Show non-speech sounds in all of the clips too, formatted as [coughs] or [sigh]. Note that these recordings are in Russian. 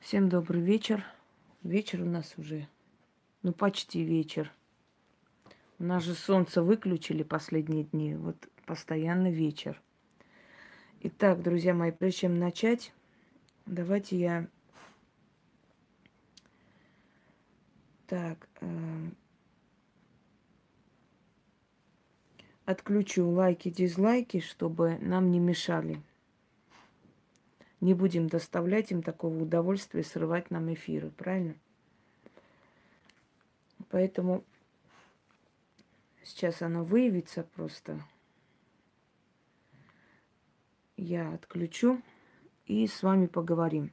Всем добрый вечер. Вечер у нас уже, ну почти вечер. У нас же солнце выключили последние дни, вот постоянно вечер. Итак, друзья мои, прежде чем начать, давайте я так э, отключу лайки, дизлайки, чтобы нам не мешали не будем доставлять им такого удовольствия срывать нам эфиры, правильно? Поэтому сейчас оно выявится просто. Я отключу и с вами поговорим.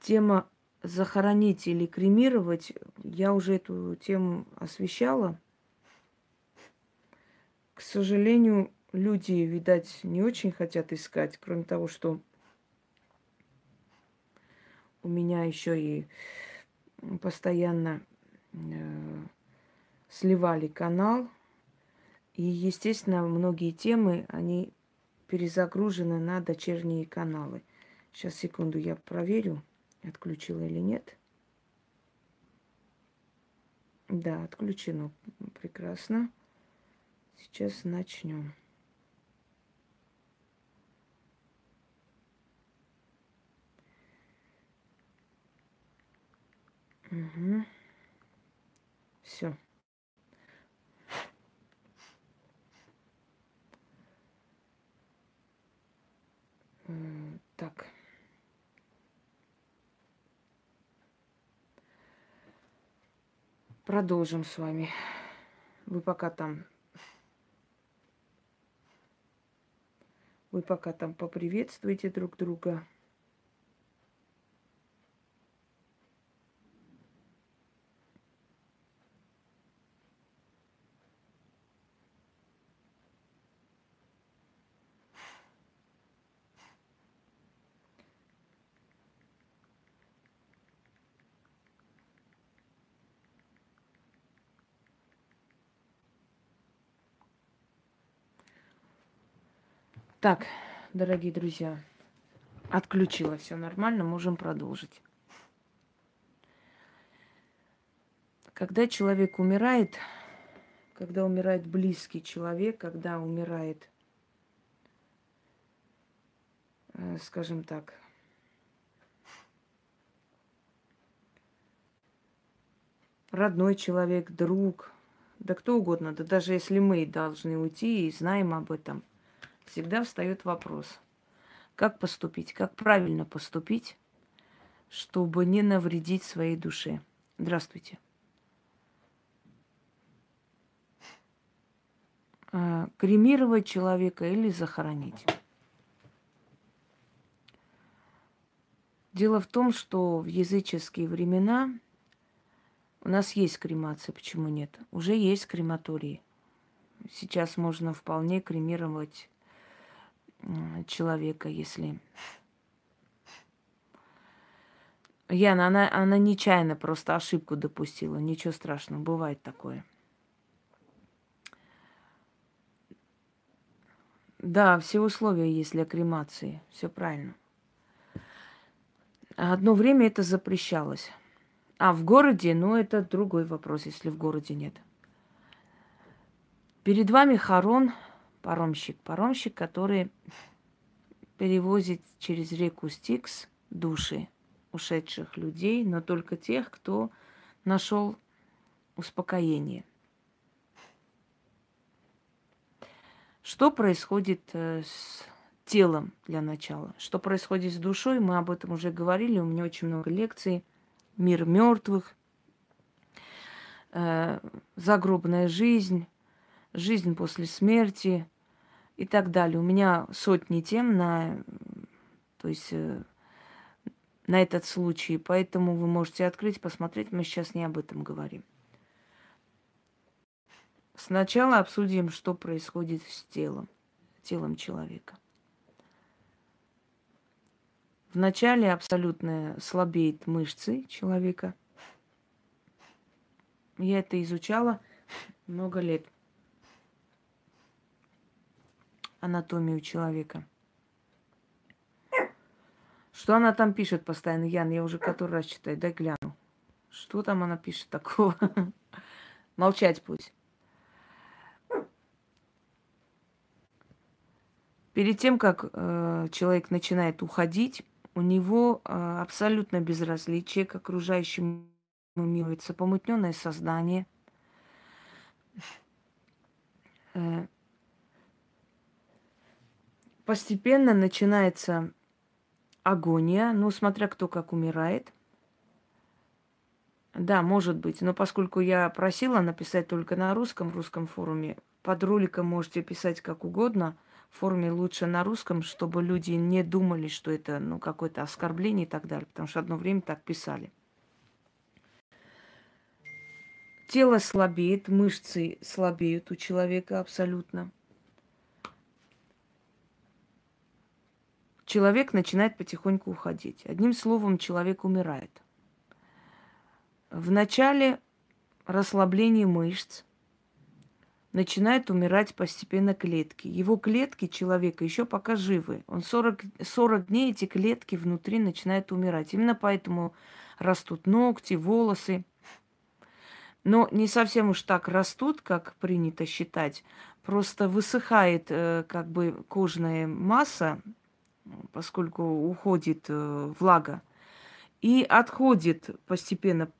Тема захоронить или кремировать, я уже эту тему освещала. К сожалению, люди, видать, не очень хотят искать, кроме того, что у меня еще и постоянно э, сливали канал. И, естественно, многие темы, они перезагружены на дочерние каналы. Сейчас, секунду, я проверю, отключила или нет. Да, отключено. Прекрасно. Сейчас начнем. Угу. Все. Так. Продолжим с вами. Вы пока там... Вы пока там поприветствуйте друг друга. Так, дорогие друзья, отключила все нормально, можем продолжить. Когда человек умирает, когда умирает близкий человек, когда умирает, э, скажем так, родной человек, друг, да кто угодно, да даже если мы должны уйти и знаем об этом – всегда встает вопрос, как поступить, как правильно поступить, чтобы не навредить своей душе. Здравствуйте. А, кремировать человека или захоронить. Дело в том, что в языческие времена у нас есть кремация, почему нет? Уже есть крематории. Сейчас можно вполне кремировать человека, если... Яна, она, она нечаянно просто ошибку допустила. Ничего страшного, бывает такое. Да, все условия есть для кремации. Все правильно. Одно время это запрещалось. А в городе, ну, это другой вопрос, если в городе нет. Перед вами Харон паромщик. Паромщик, который перевозит через реку Стикс души ушедших людей, но только тех, кто нашел успокоение. Что происходит э, с телом для начала? Что происходит с душой? Мы об этом уже говорили. У меня очень много лекций. Мир мертвых, э, загробная жизнь, жизнь после смерти и так далее. У меня сотни тем на, то есть, э, на этот случай, поэтому вы можете открыть, посмотреть. Мы сейчас не об этом говорим. Сначала обсудим, что происходит с телом, телом человека. Вначале абсолютно слабеет мышцы человека. Я это изучала много лет – анатомию человека. Что она там пишет постоянно, Ян? Я уже который раз читаю. Дай гляну. Что там она пишет такого? [laughs] Молчать пусть. Перед тем, как э, человек начинает уходить, у него э, абсолютно безразличие к окружающему миру, помутненное сознание. Э, постепенно начинается агония, ну, смотря кто как умирает. Да, может быть. Но поскольку я просила написать только на русском, русском форуме, под роликом можете писать как угодно. В форуме лучше на русском, чтобы люди не думали, что это ну, какое-то оскорбление и так далее. Потому что одно время так писали. Тело слабеет, мышцы слабеют у человека абсолютно. Человек начинает потихоньку уходить. Одним словом, человек умирает. В начале расслабления мышц начинают умирать постепенно клетки. Его клетки человека еще пока живы. Он 40, 40 дней эти клетки внутри начинают умирать. Именно поэтому растут ногти, волосы. Но не совсем уж так растут, как принято считать. Просто высыхает э, как бы кожная масса, поскольку уходит э, влага, и отходит постепенно,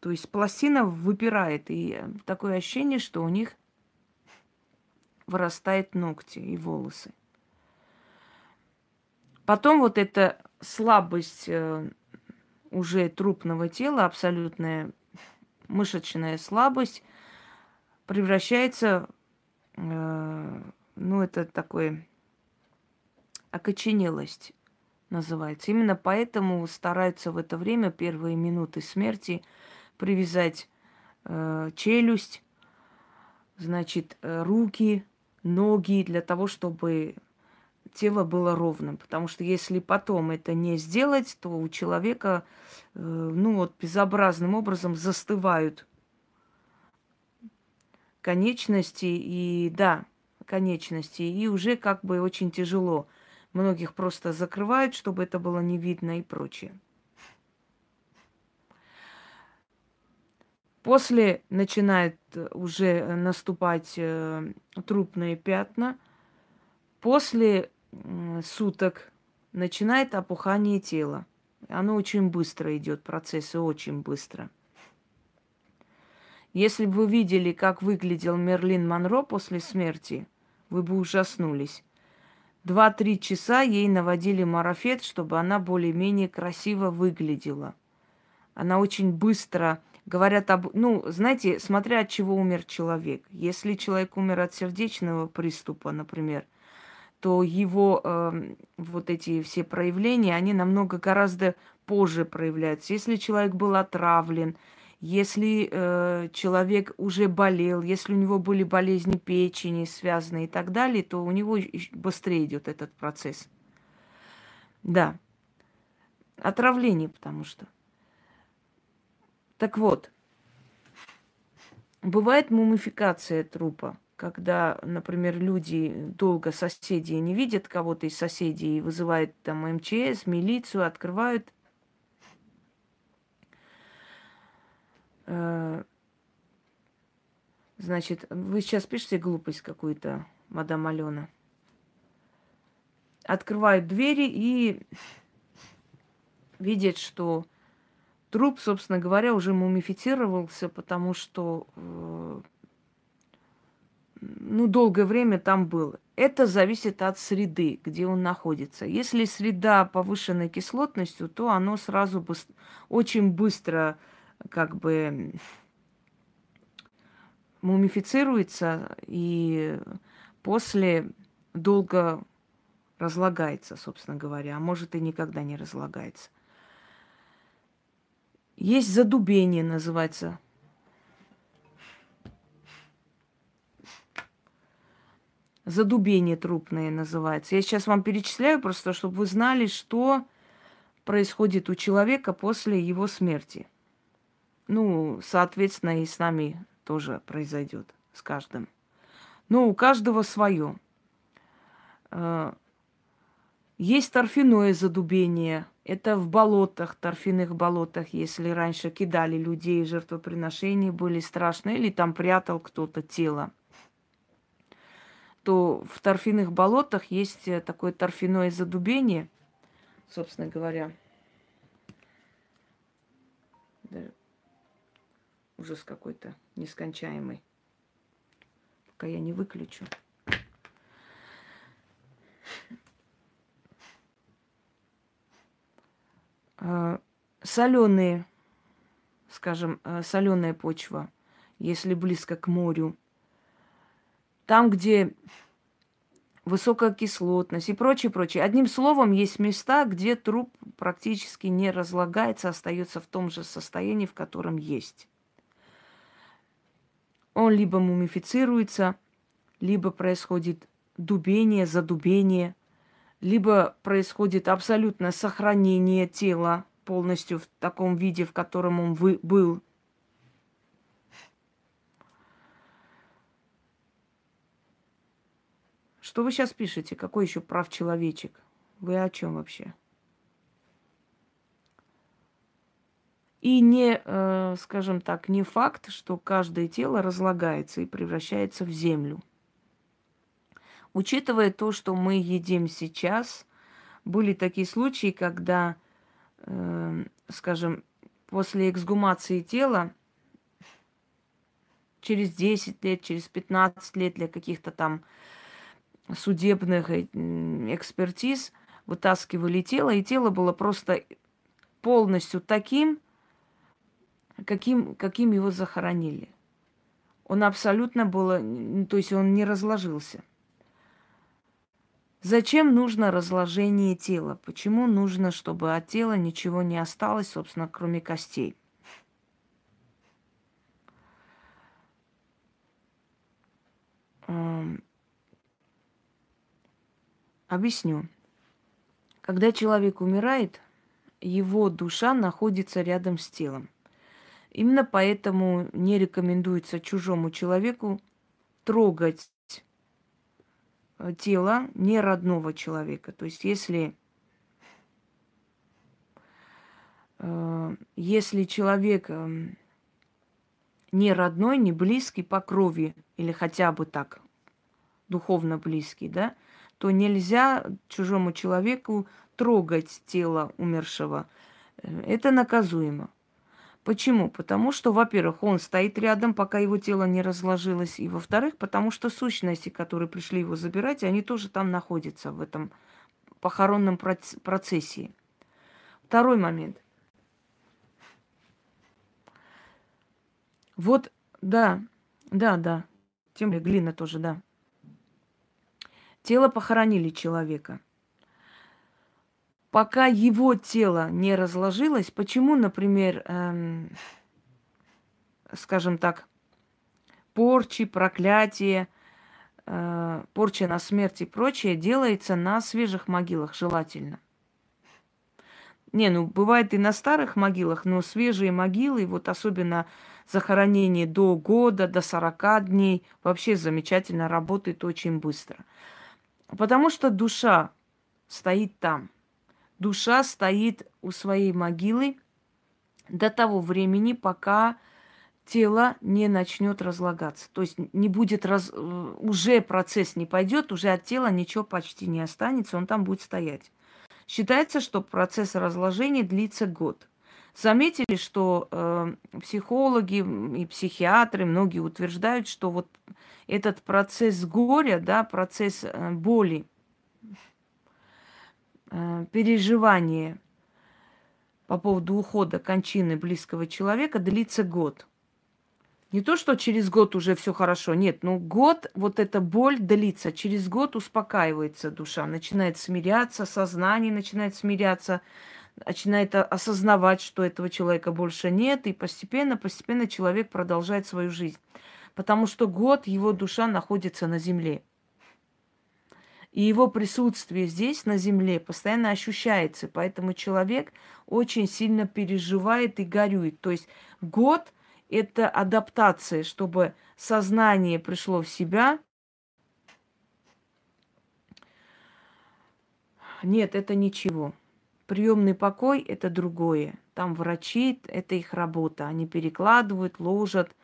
то есть пластина выпирает, и такое ощущение, что у них вырастают ногти и волосы. Потом вот эта слабость э, уже трупного тела, абсолютная мышечная слабость, превращается, э, ну, это такое окоченелость называется. Именно поэтому стараются в это время, первые минуты смерти, привязать э, челюсть, значит, э, руки, ноги для того, чтобы тело было ровным. Потому что если потом это не сделать, то у человека, э, ну вот, безобразным образом застывают конечности и, да, конечности, и уже как бы очень тяжело – Многих просто закрывают, чтобы это было не видно и прочее. После начинает уже наступать э, трупные пятна. После суток начинает опухание тела. Оно очень быстро идет, процессы очень быстро. Если бы вы видели, как выглядел Мерлин Монро после смерти, вы бы ужаснулись. Два-три часа ей наводили марафет, чтобы она более-менее красиво выглядела. Она очень быстро говорят об... Ну, знаете, смотря от чего умер человек. Если человек умер от сердечного приступа, например, то его э, вот эти все проявления, они намного гораздо позже проявляются. Если человек был отравлен, если э, человек уже болел, если у него были болезни печени связанные и так далее, то у него быстрее идет этот процесс. Да. Отравление, потому что. Так вот, бывает мумификация трупа, когда, например, люди долго соседи не видят кого-то из соседей и вызывают там МЧС, милицию, открывают значит, вы сейчас пишете глупость какую-то, мадам Алена. Открывают двери и видят, что труп, собственно говоря, уже мумифицировался, потому что э, ну, долгое время там был. Это зависит от среды, где он находится. Если среда повышенной кислотностью, то оно сразу быс- очень быстро как бы мумифицируется и после долго разлагается, собственно говоря, а может и никогда не разлагается. Есть задубение, называется. Задубение трупное называется. Я сейчас вам перечисляю просто, чтобы вы знали, что происходит у человека после его смерти. Ну, соответственно, и с нами тоже произойдет, с каждым. Но у каждого свое. Э, есть торфяное задубение, Это в болотах, торфяных болотах, если раньше кидали людей, жертвоприношения были страшные, или там прятал кто-то тело, то в торфяных болотах есть э, такое торфяное задубение, собственно говоря. Ужас какой-то нескончаемый. Пока я не выключу. А, соленые, скажем, а, соленая почва, если близко к морю, там, где высокая кислотность и прочее, прочее. Одним словом, есть места, где труп практически не разлагается, остается в том же состоянии, в котором есть. Он либо мумифицируется, либо происходит дубение, задубение – либо происходит абсолютное сохранение тела полностью в таком виде, в котором он вы, был. Что вы сейчас пишете? Какой еще прав человечек? Вы о чем вообще? И не, э, скажем так, не факт, что каждое тело разлагается и превращается в землю – Учитывая то, что мы едим сейчас, были такие случаи, когда, э, скажем, после эксгумации тела через 10 лет, через 15 лет для каких-то там судебных э, экспертиз вытаскивали тело, и тело было просто полностью таким, каким, каким его захоронили. Он абсолютно было, то есть он не разложился. Зачем нужно разложение тела? Почему нужно, чтобы от тела ничего не осталось, собственно, кроме костей? Объясню. Когда человек умирает, его душа находится рядом с телом. Именно поэтому не рекомендуется чужому человеку трогать Э, тела не родного человека. То есть если, э, если человек э, не родной, не близкий по крови, или хотя бы так, духовно близкий, да, то нельзя чужому человеку трогать тело умершего. Это наказуемо. Почему? Потому что, во-первых, он стоит рядом, пока его тело не разложилось, и во-вторых, потому что сущности, которые пришли его забирать, они тоже там находятся в этом похоронном процессе. Второй момент. Вот, да, да, да, тем более глина тоже, да. Тело похоронили человека – пока его тело не разложилось, почему, например, эм, скажем так, порчи, проклятие, э, порча на смерть и прочее делается на свежих могилах желательно. Не, ну бывает и на старых могилах, но свежие могилы, вот особенно захоронение до года, до 40 дней, вообще замечательно работает очень быстро. Потому что душа стоит там – душа стоит у своей могилы до того времени, пока тело не начнет разлагаться. То есть не будет раз... Э, уже процесс не пойдет, уже от тела ничего почти не останется, он там будет стоять. Считается, что процесс разложения длится год. Заметили, что э, психологи и психиатры, многие утверждают, что вот этот процесс горя, да, процесс э, боли, переживание по поводу ухода, кончины близкого человека длится год. Не то, что через год уже все хорошо, нет, но год вот эта боль длится, через год успокаивается душа, начинает смиряться, сознание начинает смиряться, начинает осознавать, что этого человека больше нет, и постепенно, постепенно человек продолжает свою жизнь. Потому что год его душа находится на земле. И его присутствие здесь, на Земле, постоянно ощущается. Поэтому человек очень сильно переживает и горюет. То есть год – это адаптация, чтобы сознание пришло в себя. Нет, это ничего. Приемный покой – это другое. Там врачи – это их работа. Они перекладывают, ложат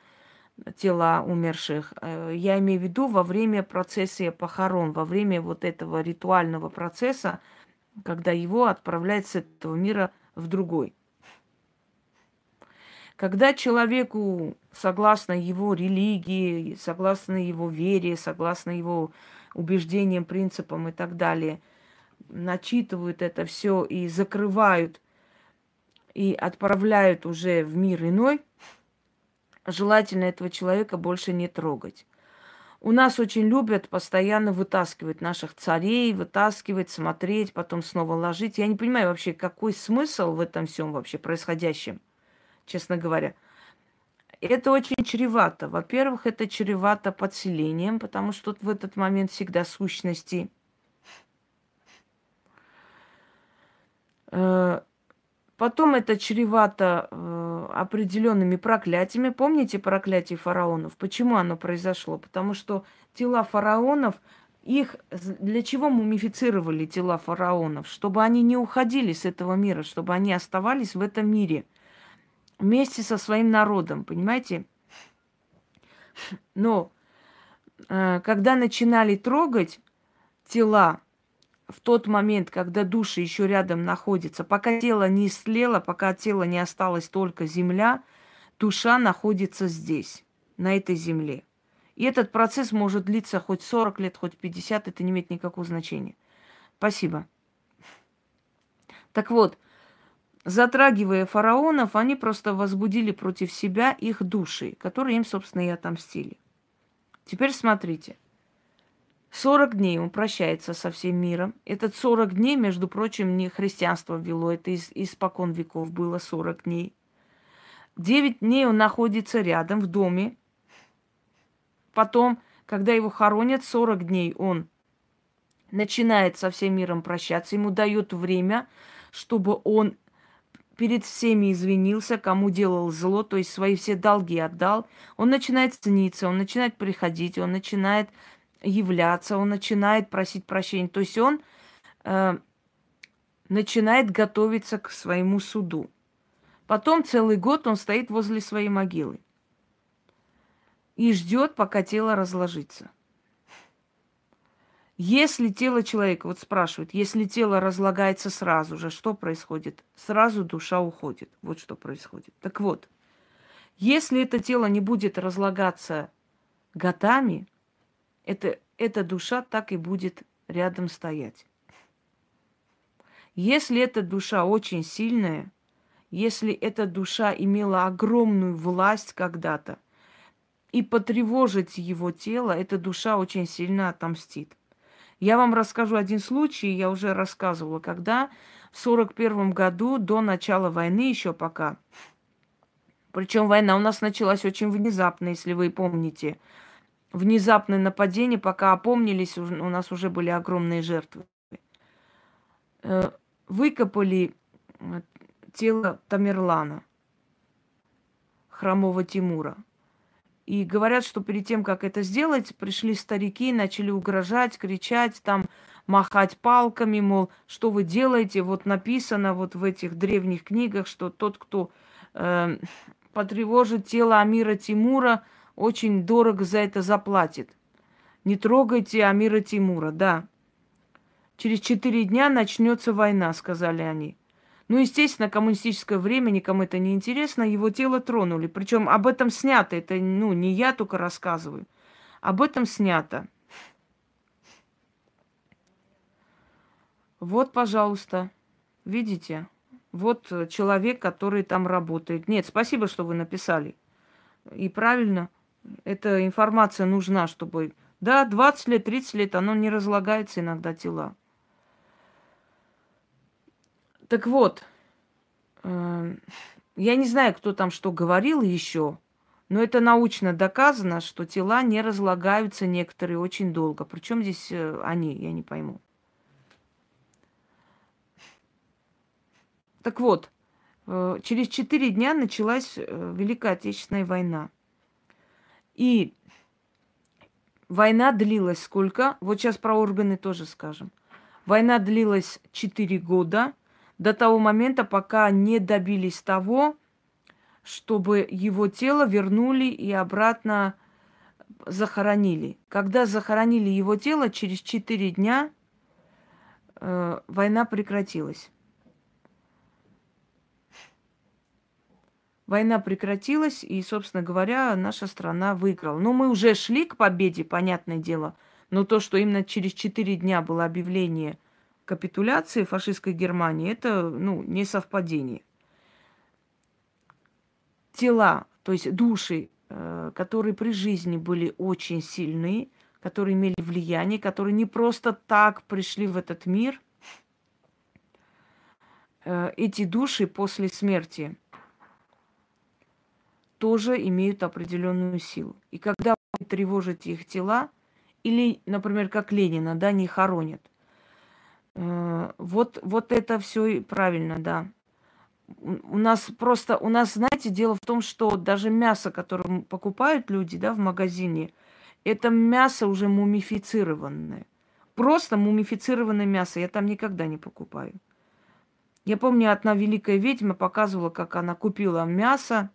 тела умерших. Э, я имею в виду во время процесса похорон, во время вот этого ритуального процесса, когда его отправляют с этого мира в другой. Когда человеку, согласно его религии, согласно его вере, согласно его убеждениям, принципам и так далее, начитывают это все и закрывают и отправляют уже в мир иной, желательно этого человека больше не трогать. У нас очень любят постоянно вытаскивать наших царей, вытаскивать, смотреть, потом снова ложить. Я не понимаю вообще, какой смысл в этом всем вообще происходящем, честно говоря. Это очень чревато. Во-первых, это чревато подселением, потому что в этот момент всегда сущности э, Потом это чревато э, определенными проклятиями. Помните проклятие фараонов? Почему оно произошло? Потому что тела фараонов, их для чего мумифицировали тела фараонов? Чтобы они не уходили с этого мира, чтобы они оставались в этом мире вместе со своим народом, понимаете? Но э, когда начинали трогать тела в тот момент, когда души еще рядом находятся, пока тело не слело, пока от тела не осталась только земля, душа находится здесь, на этой земле. И этот процесс может длиться хоть 40 лет, хоть 50, это не имеет никакого значения. Спасибо. Так вот, затрагивая фараонов, они просто возбудили против себя их души, которые им, собственно, и отомстили. Теперь смотрите – 40 дней он прощается со всем миром. Этот 40 дней, между прочим, не христианство ввело, это из, испокон веков было 40 дней. 9 дней он находится рядом в доме. Потом, когда его хоронят, 40 дней он начинает со всем миром прощаться. Ему дают время, чтобы он перед всеми извинился, кому делал зло, то есть свои все долги отдал. Он начинает цениться, он начинает приходить, он начинает являться, он начинает просить прощения. То есть он э, начинает готовиться к своему суду. Потом целый год он стоит возле своей могилы и ждет, пока тело разложится. Если тело человека, вот спрашивают, если тело разлагается сразу же, что происходит? Сразу душа уходит. Вот что происходит. Так вот, если это тело не будет разлагаться годами, это, эта душа так и будет рядом стоять. Если эта душа очень сильная, если эта душа имела огромную власть когда-то, и потревожить его тело, эта душа очень сильно отомстит. Я вам расскажу один случай, я уже рассказывала, когда в сорок первом году, до начала войны еще пока, причем война у нас началась очень внезапно, если вы помните, внезапное нападение, пока опомнились, у нас уже были огромные жертвы. Э, выкопали э, тело Тамерлана, хромого Тимура. И говорят, что перед тем, как это сделать, пришли старики, начали угрожать, кричать, там, махать палками, мол, что вы делаете? Вот написано вот в этих древних книгах, что тот, кто э, потревожит тело Амира Тимура, очень дорого за это заплатит. Не трогайте Амира Тимура, да. Через четыре дня начнется война, сказали они. Ну, естественно, коммунистическое время, никому это не интересно, его тело тронули. Причем об этом снято, это, ну, не я только рассказываю. Об этом снято. Вот, пожалуйста, видите? Вот человек, который там работает. Нет, спасибо, что вы написали. И правильно – эта информация нужна, чтобы... Да, 20 лет, 30 лет, оно не разлагается иногда тела. Так вот, э, я не знаю, кто там что говорил еще, но это научно доказано, что тела не разлагаются некоторые очень долго. Причем здесь э, они, я не пойму. Так вот, э, через четыре дня началась Великая Отечественная война. И война длилась сколько? Вот сейчас про органы тоже скажем. Война длилась 4 года. до того момента, пока не добились того, чтобы его тело вернули и обратно захоронили. Когда захоронили его тело, через четыре дня э, война прекратилась. Война прекратилась, и, собственно говоря, наша страна выиграла. Ну, мы уже шли к победе, понятное дело, но то, что именно через четыре дня было объявление капитуляции фашистской Германии, это, ну, не совпадение. Тела, то есть души, э, которые при жизни были очень сильные, которые имели влияние, которые не просто так пришли в этот мир, э, эти души после смерти – тоже имеют определенную силу. И когда вы тревожите их тела, или, например, как Ленина, да, не хоронят, э, вот, вот это все правильно, да. У нас просто, у нас, знаете, дело в том, что даже мясо, которое покупают люди, да, в магазине, это мясо уже мумифицированное. Просто мумифицированное мясо. Я там никогда не покупаю. Я помню, одна великая ведьма показывала, как она купила мясо,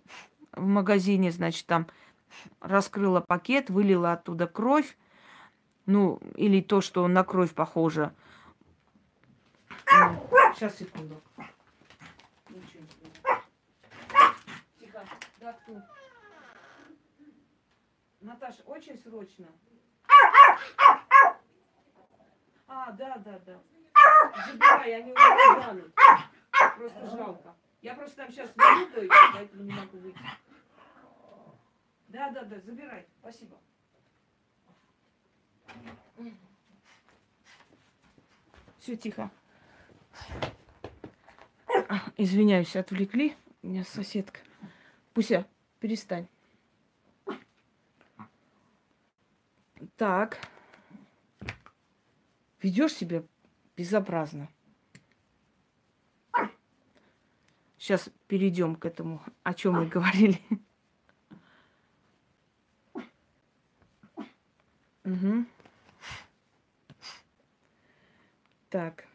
в магазине, значит, там раскрыла пакет, вылила оттуда кровь, ну, или то, что на кровь похоже. Сейчас, секунду. Тихо. Наташа, очень срочно. А, да, да, да. Забирай, они станут. Просто жалко. Я просто там сейчас выйду, поэтому не могу выйти. Да, да, да, забирай. Спасибо. Все тихо. Извиняюсь, отвлекли. Меня соседка. Пуся, перестань. Так. Ведешь себя безобразно. Сейчас перейдем к этому, о чем мы говорили. Угу. Так.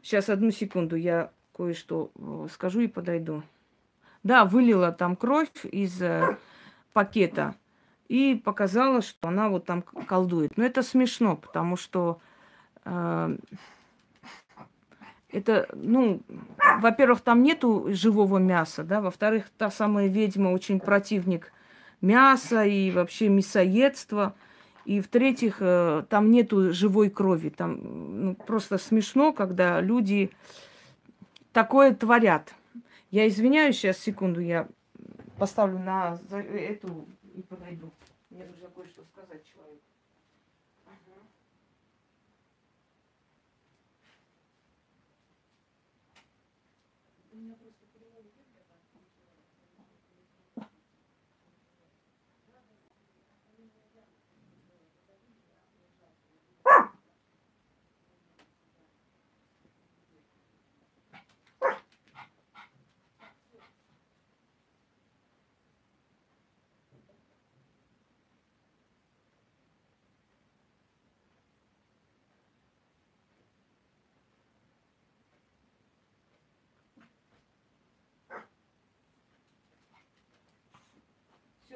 Сейчас одну секунду, я кое-что э, скажу и подойду. Да, вылила там кровь из э, пакета и показала, что она вот там колдует. Но это смешно, потому что э, это, ну, во-первых, там нету живого мяса, да, во-вторых, та самая ведьма очень противник мяса и вообще мясоедства. И в-третьих, э, там нету живой крови. Там ну, просто смешно, когда люди такое творят. Я извиняюсь, сейчас секунду, я поставлю на эту и подойду. Мне нужно кое-что сказать человеку.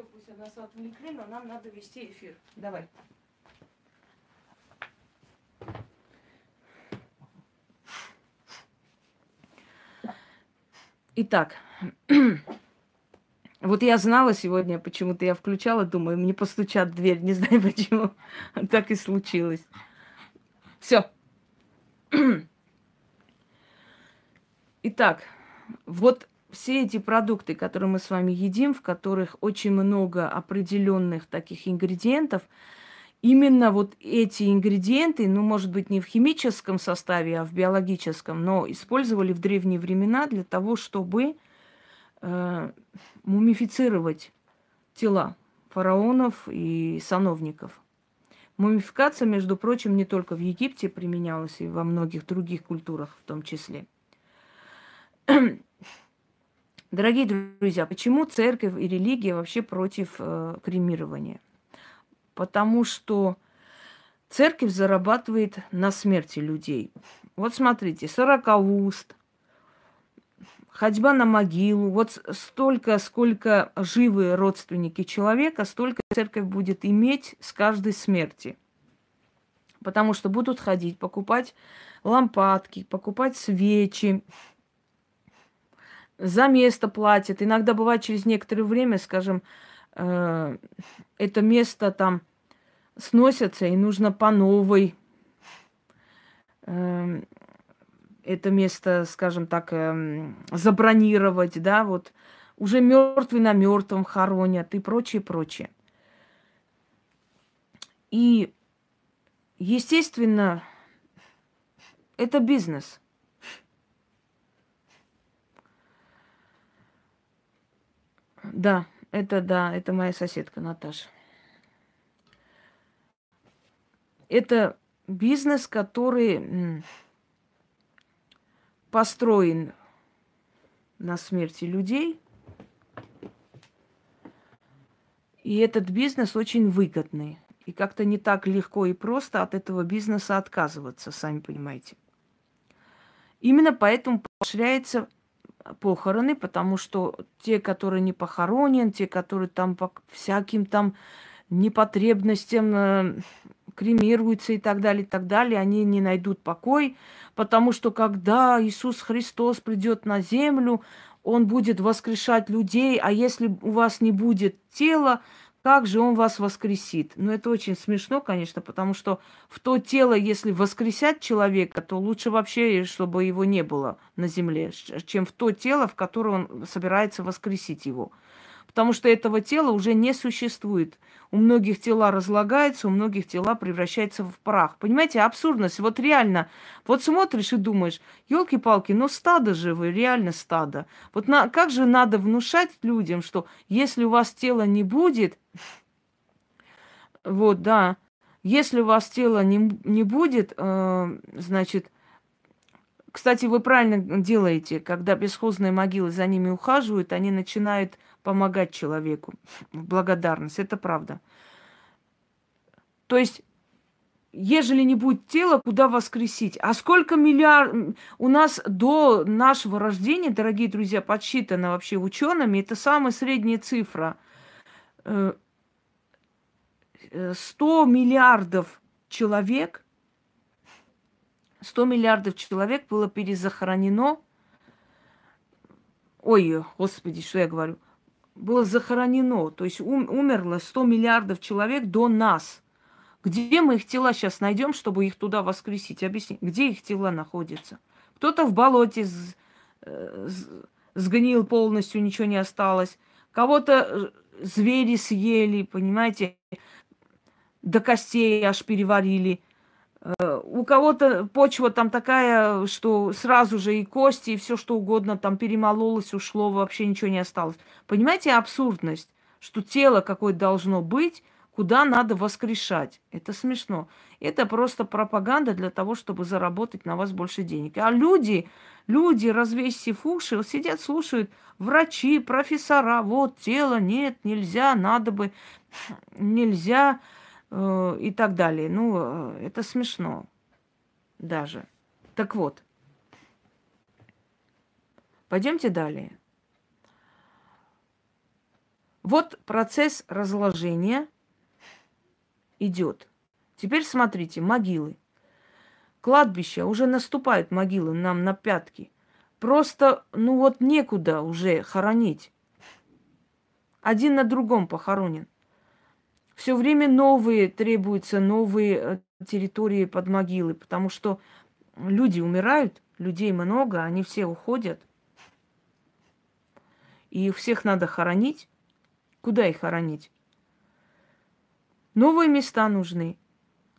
Пусть нас отвлекли, но нам надо вести эфир. Давай. Итак, [clears throat] вот я знала сегодня, почему-то я включала, думаю, мне постучат в дверь, не знаю [laughs] почему. Так и случилось. Все. [clears throat] Итак, вот все эти продукты, которые мы с вами едим, в которых очень много определенных таких ингредиентов, именно вот эти ингредиенты, ну, может быть, не в химическом составе, а в биологическом, но использовали в древние времена для того, чтобы э, мумифицировать тела фараонов и сановников. Мумификация, между прочим, не только в Египте применялась, и во многих других культурах в том числе. Дорогие друзья, почему церковь и религия вообще против э, кремирования? Потому что церковь зарабатывает на смерти людей. Вот смотрите, сорокауст, ходьба на могилу. Вот столько, сколько живы родственники человека, столько церковь будет иметь с каждой смерти. Потому что будут ходить, покупать лампадки, покупать свечи, за место платят. Иногда бывает через некоторое время, скажем, э, это место там сносятся, и нужно по новой э, это место, скажем так, э, забронировать, да, вот уже мертвый на мертвом хоронят и прочее, прочее. И, естественно, это бизнес. Да, это да, это моя соседка Наташа. Это бизнес, который построен на смерти людей. И этот бизнес очень выгодный. И как-то не так легко и просто от этого бизнеса отказываться, сами понимаете. Именно поэтому поощряется похороны, потому что те, которые не похоронен, те, которые там по всяким там непотребностям э, кремируются и так далее, и так далее, они не найдут покой, потому что когда Иисус Христос придет на землю, Он будет воскрешать людей, а если у вас не будет тела, как же он вас воскресит? Ну, это очень смешно, конечно, потому что в то тело, если воскресять человека, то лучше вообще, чтобы его не было на земле, чем в то тело, в которое он собирается воскресить его потому что этого тела уже не существует. У многих тела разлагаются, у многих тела превращаются в прах. Понимаете, абсурдность. Вот реально, вот смотришь и думаешь, елки-палки, ну стадо же вы, реально стадо. Вот на, как же надо внушать людям, что если у вас тела не будет, вот, да, если у вас тела не, не будет, э, значит, кстати, вы правильно делаете, когда бесхозные могилы за ними ухаживают, они начинают помогать человеку в благодарность. Это правда. То есть, ежели не будет тела, куда воскресить? А сколько миллиард... У нас до нашего рождения, дорогие друзья, подсчитано вообще учеными, это самая средняя цифра. 100 э, э, миллиардов человек, 100 миллиардов человек было перезахоронено. Ой, господи, что я говорю? Было захоронено, то есть ум, умерло 100 миллиардов человек до нас. Где мы их тела сейчас найдем, чтобы их туда воскресить? Объясни, где их тела находятся? Кто-то в болоте э, сгнил полностью, ничего не осталось. Кого-то э, звери съели, понимаете, до костей аж переварили. Э, у кого-то почва там такая, что сразу же и кости, и все что угодно там перемололось, ушло, вообще ничего не осталось. Понимаете абсурдность, что тело какое должно быть, куда надо воскрешать. Это смешно. Это просто пропаганда для того, чтобы заработать на вас больше денег. А люди, люди, развесив уши, сидят, слушают, врачи, профессора, вот тело, нет, нельзя, надо бы, [sniffs] нельзя, и так далее. Ну, э, это смешно даже. Так вот, пойдемте далее. Вот процесс разложения идет. Теперь смотрите, могилы. Кладбища, уже наступают могилы нам на пятки. Просто, ну вот некуда уже хоронить. Один на другом похоронен. Все время новые требуются, новые э, территории под могилы, потому что люди умирают, людей много, они все уходят. И всех надо хоронить. Куда их хоронить? Новые места нужны.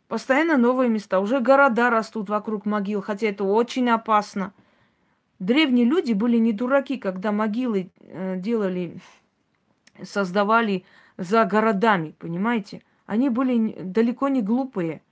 Постоянно новые места. Уже города растут вокруг могил, хотя это очень опасно. Древние люди были не дураки, когда могилы э, делали, создавали за городами, понимаете? Они были далеко не глупые,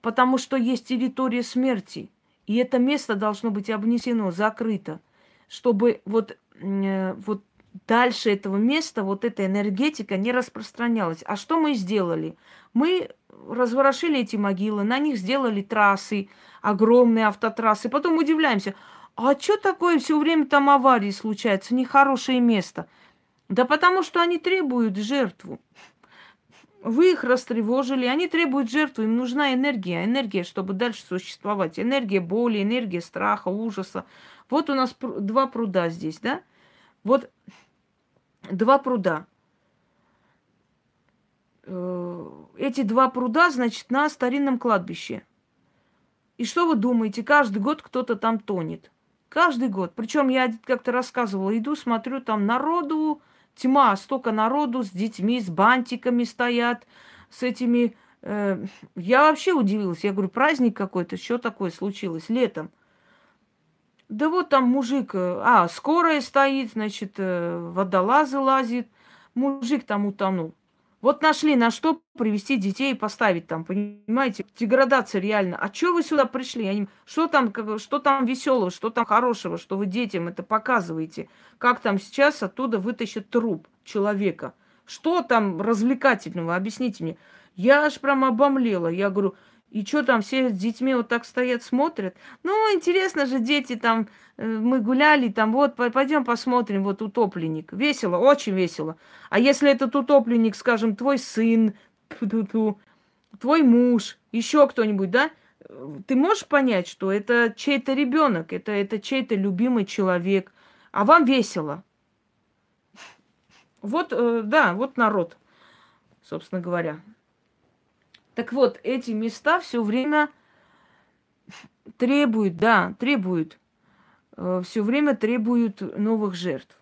потому что есть территория смерти, и это место должно быть обнесено, закрыто, чтобы вот, э, вот дальше этого места вот эта энергетика не распространялась. А что мы сделали? Мы разворошили эти могилы, на них сделали трассы, огромные автотрассы. Потом удивляемся, а что такое все время там аварии случаются, нехорошее место? Да потому что они требуют жертву. Вы их растревожили, они требуют жертву, им нужна энергия, энергия, чтобы дальше существовать. Энергия боли, энергия страха, ужаса. Вот у нас два пруда здесь, да? Вот два пруда. Э, эти два пруда, значит, на старинном кладбище. И что вы думаете, каждый год кто-то там тонет. Каждый год. Причем я как-то рассказывала, иду, смотрю, там народу тьма, столько народу с детьми, с бантиками стоят, с этими... Э, я вообще удивилась. Я говорю, праздник какой-то, что такое случилось летом? Да вот там мужик, э, а, скорая стоит, значит, э, водолазы лазит, мужик там утонул. Вот нашли на что привести детей и поставить там, понимаете? Деградация реально. А что вы сюда пришли? Они, что там, что там веселого, что там хорошего, что вы детям это показываете? Как там сейчас оттуда вытащат труп человека? Что там развлекательного? Объясните мне. Я аж прям обомлела. Я говорю, и что там, все с детьми вот так стоят, смотрят? Ну, интересно же, дети там, э, мы гуляли, там, вот, пойдем посмотрим, вот утопленник. Весело, очень весело. А если этот утопленник, скажем, твой сын, [laughs] твой муж, еще кто-нибудь, да? Ты можешь понять, что это чей-то ребенок, это, это чей-то любимый человек, а вам весело. Вот, э, да, вот народ, собственно говоря. Так вот, эти места все время требуют, да, требуют, э, все время требуют новых жертв.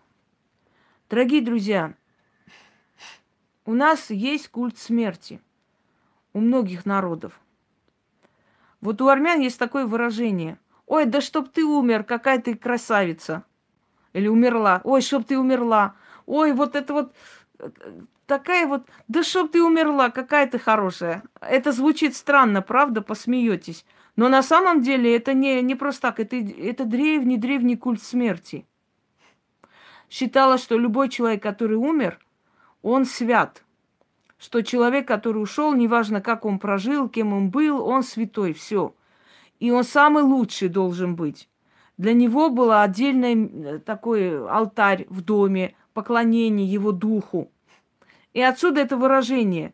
Дорогие друзья, у нас есть культ смерти у многих народов. Вот у армян есть такое выражение. Ой, да чтоб ты умер, какая ты красавица. Или умерла. Ой, чтоб ты умерла. Ой, вот это вот э, такая вот, да чтоб ты умерла, какая ты хорошая. Это звучит странно, правда, посмеетесь. Но на самом деле это не, не просто так, это, это древний-древний культ смерти. Считала, что любой человек, который умер, он свят. Что человек, который ушел, неважно, как он прожил, кем он был, он святой, все. И он самый лучший должен быть. Для него был отдельный такой алтарь в доме, поклонение его духу. И отсюда это выражение.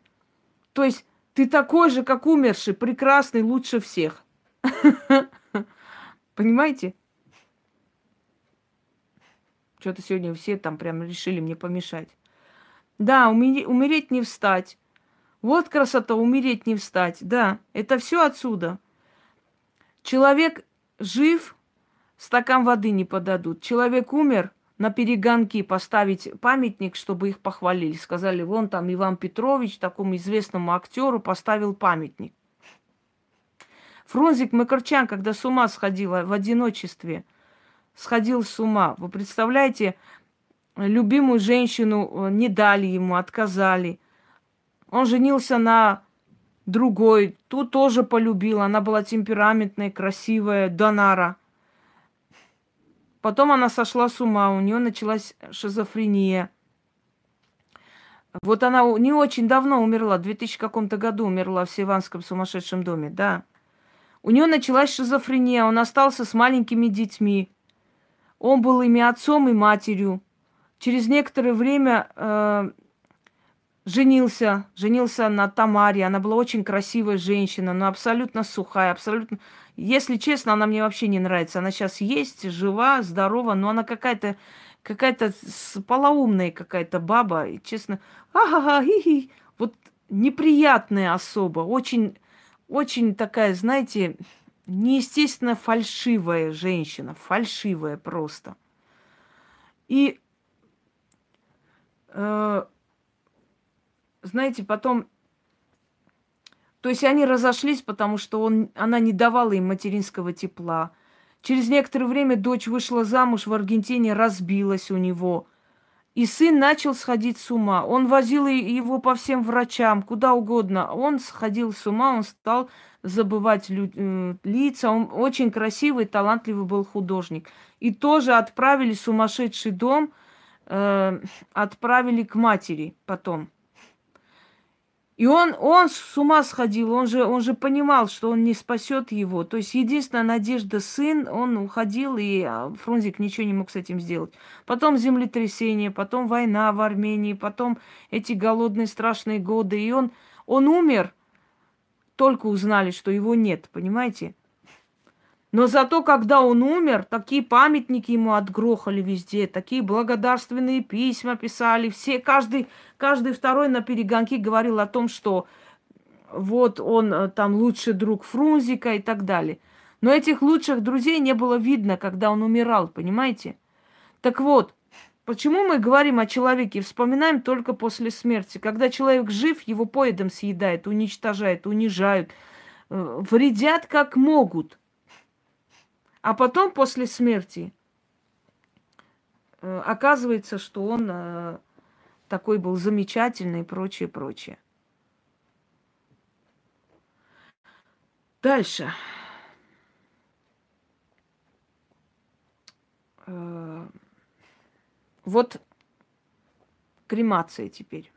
То есть ты такой же, как умерший, прекрасный, лучше всех. [laughs] Понимаете? Что-то сегодня все там прям решили мне помешать. Да, умереть, не встать. Вот красота, умереть не встать. Да, это все отсюда. Человек жив, стакан воды не подадут. Человек умер, на перегонки поставить памятник, чтобы их похвалили. Сказали, вон там Иван Петрович, такому известному актеру, поставил памятник. Фрунзик Макарчан, когда с ума сходила в одиночестве, сходил с ума. Вы представляете, любимую женщину э, не дали ему, отказали. Он женился на другой, ту тоже полюбил. Она была темпераментная, красивая, Донара – Потом она сошла с ума, у нее началась шизофрения. Вот она не очень давно умерла, в 2000 каком-то году умерла в Севанском сумасшедшем доме, да. У нее началась шизофрения, он остался с маленькими детьми. Он был ими отцом и матерью. Через некоторое время э, женился, женился на Тамаре. Она была очень красивая женщина, но абсолютно сухая, абсолютно если честно, она мне вообще не нравится. Она сейчас есть, жива, здорова, но она какая-то какая-то полоумная какая-то баба. И, честно, ага. Вот неприятная особа, очень, очень такая, знаете, неестественно фальшивая женщина, фальшивая просто. И, э, знаете, потом то есть они разошлись, потому что он, она не давала им материнского тепла. Через некоторое время дочь вышла замуж в Аргентине, разбилась у него. И сын начал сходить с ума. Он возил его по всем врачам, куда угодно. Он сходил с ума, он стал забывать лю- э, лица. Он очень красивый, талантливый был художник. И тоже отправили в сумасшедший дом, э, отправили к матери потом. И он, он с ума сходил, он же, он же понимал, что он не спасет его. То есть единственная надежда сын, он уходил, и а, Фрунзик ничего не мог с этим сделать. Потом землетрясение, потом война в Армении, потом эти голодные страшные годы. И он, он умер, только узнали, что его нет, понимаете? Но зато, когда он умер, такие памятники ему отгрохали везде, такие благодарственные письма писали. Все, каждый, каждый второй на перегонке говорил о том, что вот он э, там лучший друг Фрунзика и так далее. Но этих лучших друзей не было видно, когда он умирал, понимаете? Так вот, почему мы говорим о человеке и вспоминаем только после смерти? Когда человек жив, его поедом съедают, уничтожают, унижают, э, вредят как могут – а потом, после смерти, э, оказывается, что он э, такой был замечательный и прочее, прочее. Дальше. Э, вот кремация теперь.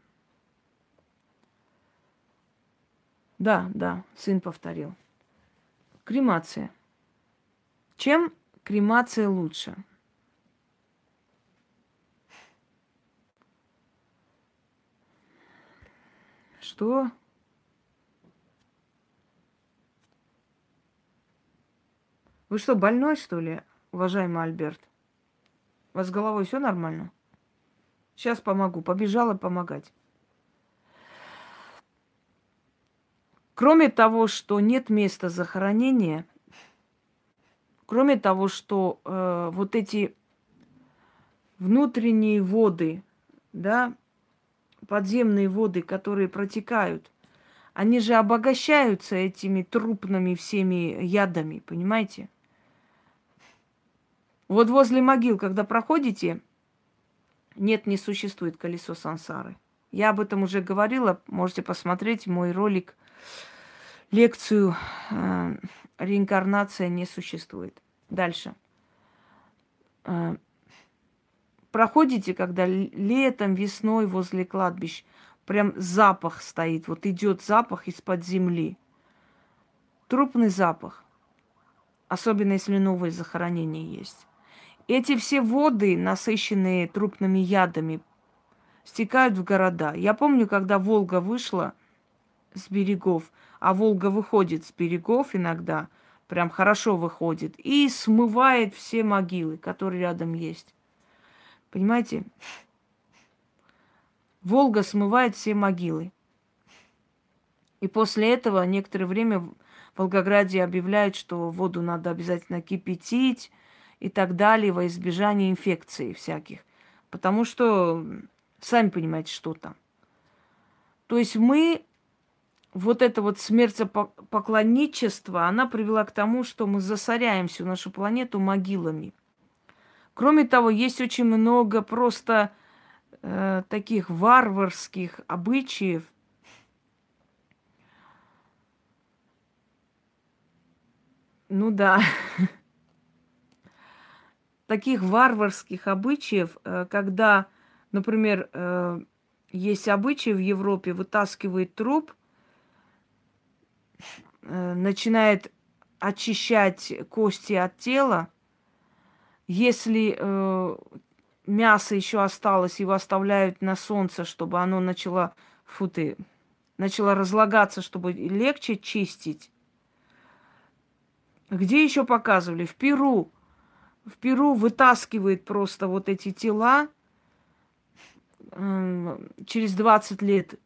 Да, да, сын повторил. Кремация. Чем кремация лучше? Что? Вы что, больной, что ли, уважаемый Альберт? У вас с головой все нормально? Сейчас помогу. Побежала помогать. Кроме того, что нет места захоронения – Кроме того, что э, вот эти внутренние воды, да, подземные воды, которые протекают, они же обогащаются этими трупными всеми ядами, понимаете? Вот возле могил, когда проходите, нет, не существует колесо сансары. Я об этом уже говорила, можете посмотреть мой ролик, лекцию э, реинкарнация не существует. Дальше. А, проходите, когда летом, весной возле кладбищ прям запах стоит. Вот идет запах из-под земли. Трупный запах. Особенно если новые захоронения есть. Эти все воды, насыщенные трупными ядами, стекают в города. Я помню, когда Волга вышла с берегов, а Волга выходит с берегов иногда, прям хорошо выходит, и смывает все могилы, которые рядом есть. Понимаете? Волга смывает все могилы. И после этого некоторое время в Волгограде объявляют, что воду надо обязательно кипятить и так далее во избежание инфекций всяких. Потому что, сами понимаете, что там. То есть мы вот это вот смертопоклонничество, она привела к тому, что мы засоряем всю нашу планету могилами. Кроме того, есть очень много просто э, таких варварских обычаев. Ну да. [laughs] Таких варварских обычаев, э, когда, например, э, есть обычаи в Европе, вытаскивает труп – начинает очищать кости от тела. Если э, мясо еще осталось, его оставляют на солнце, чтобы оно начало, фу ты, начало разлагаться, чтобы легче чистить. Где еще показывали? В Перу. В Перу вытаскивает просто вот эти тела э, через 20 лет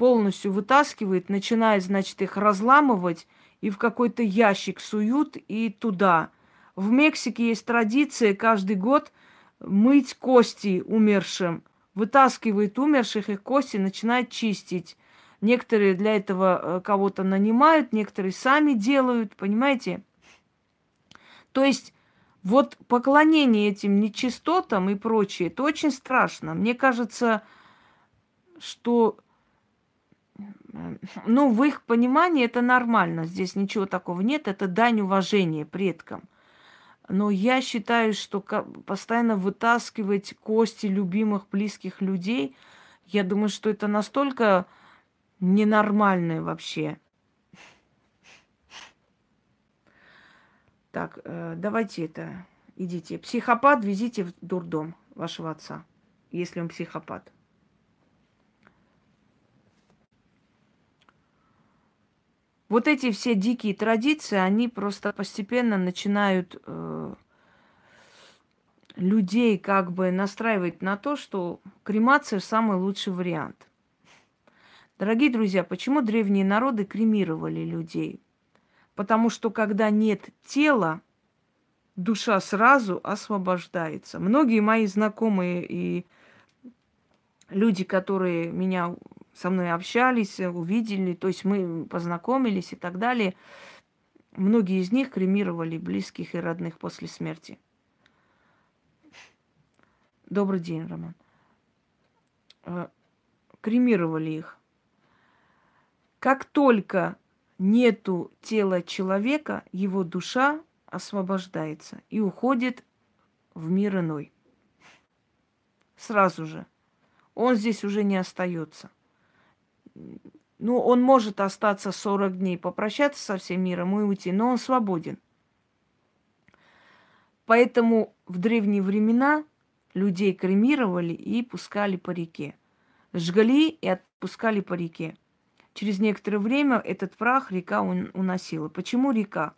полностью вытаскивает, начинает, значит, их разламывать и в какой-то ящик суют и туда. В Мексике есть традиция каждый год мыть кости умершим. Вытаскивает умерших, их кости начинает чистить. Некоторые для этого э, кого-то нанимают, некоторые сами делают, понимаете? То есть вот поклонение этим нечистотам и прочее, это очень страшно. Мне кажется, что ну, в их понимании это нормально. Здесь ничего такого нет. Это дань уважения предкам. Но я считаю, что постоянно вытаскивать кости любимых, близких людей, я думаю, что это настолько ненормальное вообще. Так, э, давайте это, идите. Психопат везите в дурдом вашего отца, если он психопат. Вот эти все дикие традиции, они просто постепенно начинают э, людей как бы настраивать на то, что кремация самый лучший вариант. Дорогие друзья, почему древние народы кремировали людей? Потому что когда нет тела, душа сразу освобождается. Многие мои знакомые и люди, которые меня со мной общались, увидели, то есть мы познакомились и так далее. Многие из них кремировали близких и родных после смерти. Добрый день, Роман. Э, кремировали их. Как только нету тела человека, его душа освобождается и уходит в мир иной. Сразу же. Он здесь уже не остается ну, он может остаться 40 дней, попрощаться со всем миром и уйти, но он свободен. Поэтому в древние времена людей кремировали и пускали по реке. Жгли и отпускали по реке. Через некоторое время этот прах река уносила. Почему река?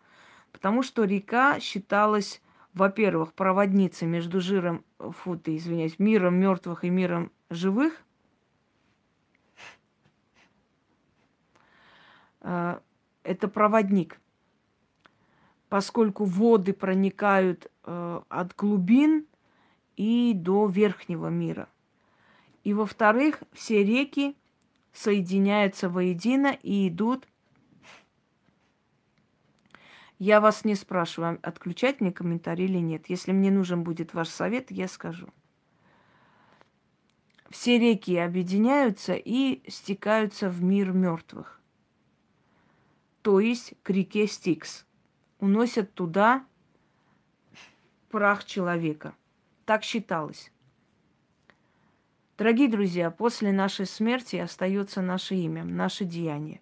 Потому что река считалась, во-первых, проводницей между жиром, фу, ты, извиняюсь, миром мертвых и миром живых – это проводник, поскольку воды проникают э, от глубин и до верхнего мира. И во-вторых, все реки соединяются воедино и идут. Я вас не спрашиваю, отключать мне комментарий или нет. Если мне нужен будет ваш совет, я скажу. Все реки объединяются и стекаются в мир мертвых то есть к реке Стикс. Уносят туда прах человека. Так считалось. Дорогие друзья, после нашей смерти остается наше имя, наше деяние.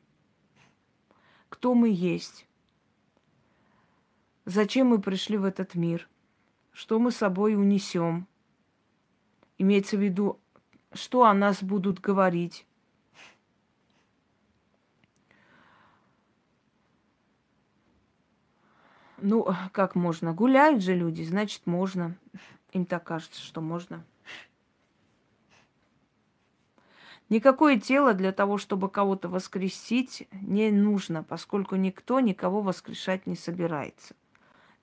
Кто мы есть? Зачем мы пришли в этот мир? Что мы собой унесем? Имеется в виду, что о нас будут говорить? Ну, как можно? Гуляют же люди, значит, можно. Им так кажется, что можно. Никакое тело для того, чтобы кого-то воскресить, не нужно, поскольку никто никого воскрешать не собирается.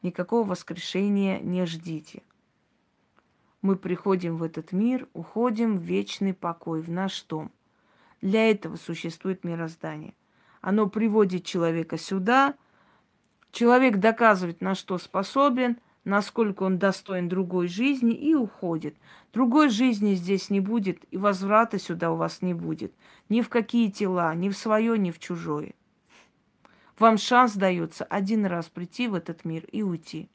Никакого воскрешения не ждите. Мы приходим в этот мир, уходим в вечный покой, в наш дом. Для этого существует мироздание. Оно приводит человека сюда – Человек доказывает, на что способен, насколько он достоин другой жизни и уходит. Другой жизни здесь не будет, и возврата сюда у вас не будет. Ни в какие тела, ни в свое, ни в чужое. Вам шанс дается один раз прийти в этот мир и уйти.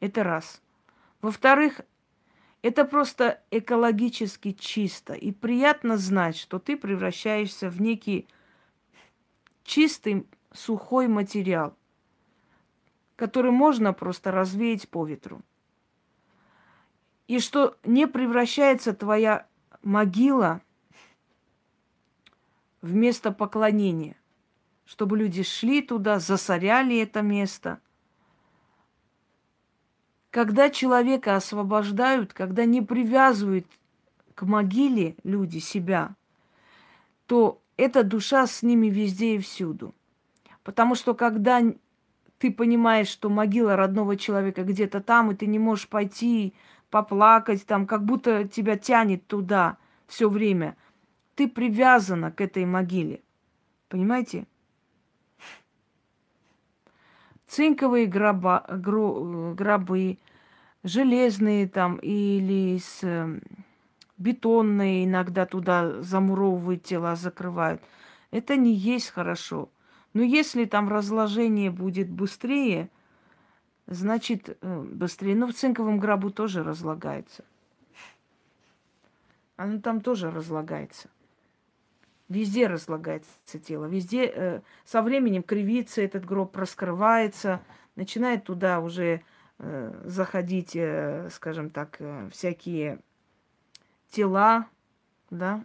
Это раз. Во-вторых, это просто экологически чисто. И приятно знать, что ты превращаешься в некий чистый сухой материал, который можно просто развеять по ветру. И что не превращается твоя могила в место поклонения, чтобы люди шли туда, засоряли это место. Когда человека освобождают, когда не привязывают к могиле люди себя, то эта душа с ними везде и всюду. Потому что когда ты понимаешь, что могила родного человека где-то там, и ты не можешь пойти поплакать там, как будто тебя тянет туда все время, ты привязана к этой могиле. Понимаете? Цинковые гроба, гро, гробы, железные там или с эм, бетонные иногда туда замуровывают тела, закрывают. Это не есть хорошо. Но если там разложение будет быстрее, значит э, быстрее. Ну, в цинковом гробу тоже разлагается. Оно там тоже разлагается. Везде разлагается тело, везде э, со временем кривится этот гроб, раскрывается, начинает туда уже э, заходить, э, скажем так, э, всякие тела, да,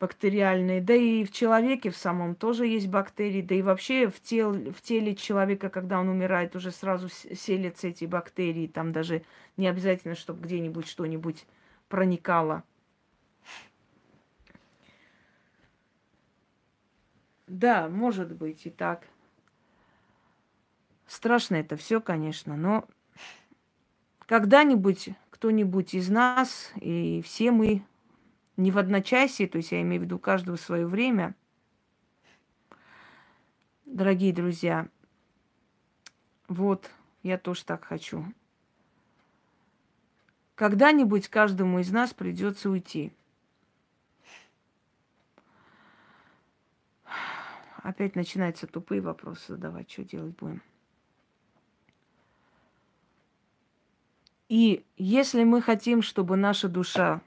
бактериальные. Да и в человеке в самом тоже есть бактерии. Да и вообще в, тел, в теле человека, когда он умирает, уже сразу селятся эти бактерии. Там даже не обязательно, чтобы где-нибудь что-нибудь проникало. Да, может быть и так. Страшно это все, конечно, но когда-нибудь кто-нибудь из нас и все мы не в одночасье, то есть я имею в виду каждого свое время. Дорогие друзья, вот, я тоже так хочу. Когда-нибудь каждому из нас придется уйти. Опять начинаются тупые вопросы задавать, что делать будем. И если мы хотим, чтобы наша душа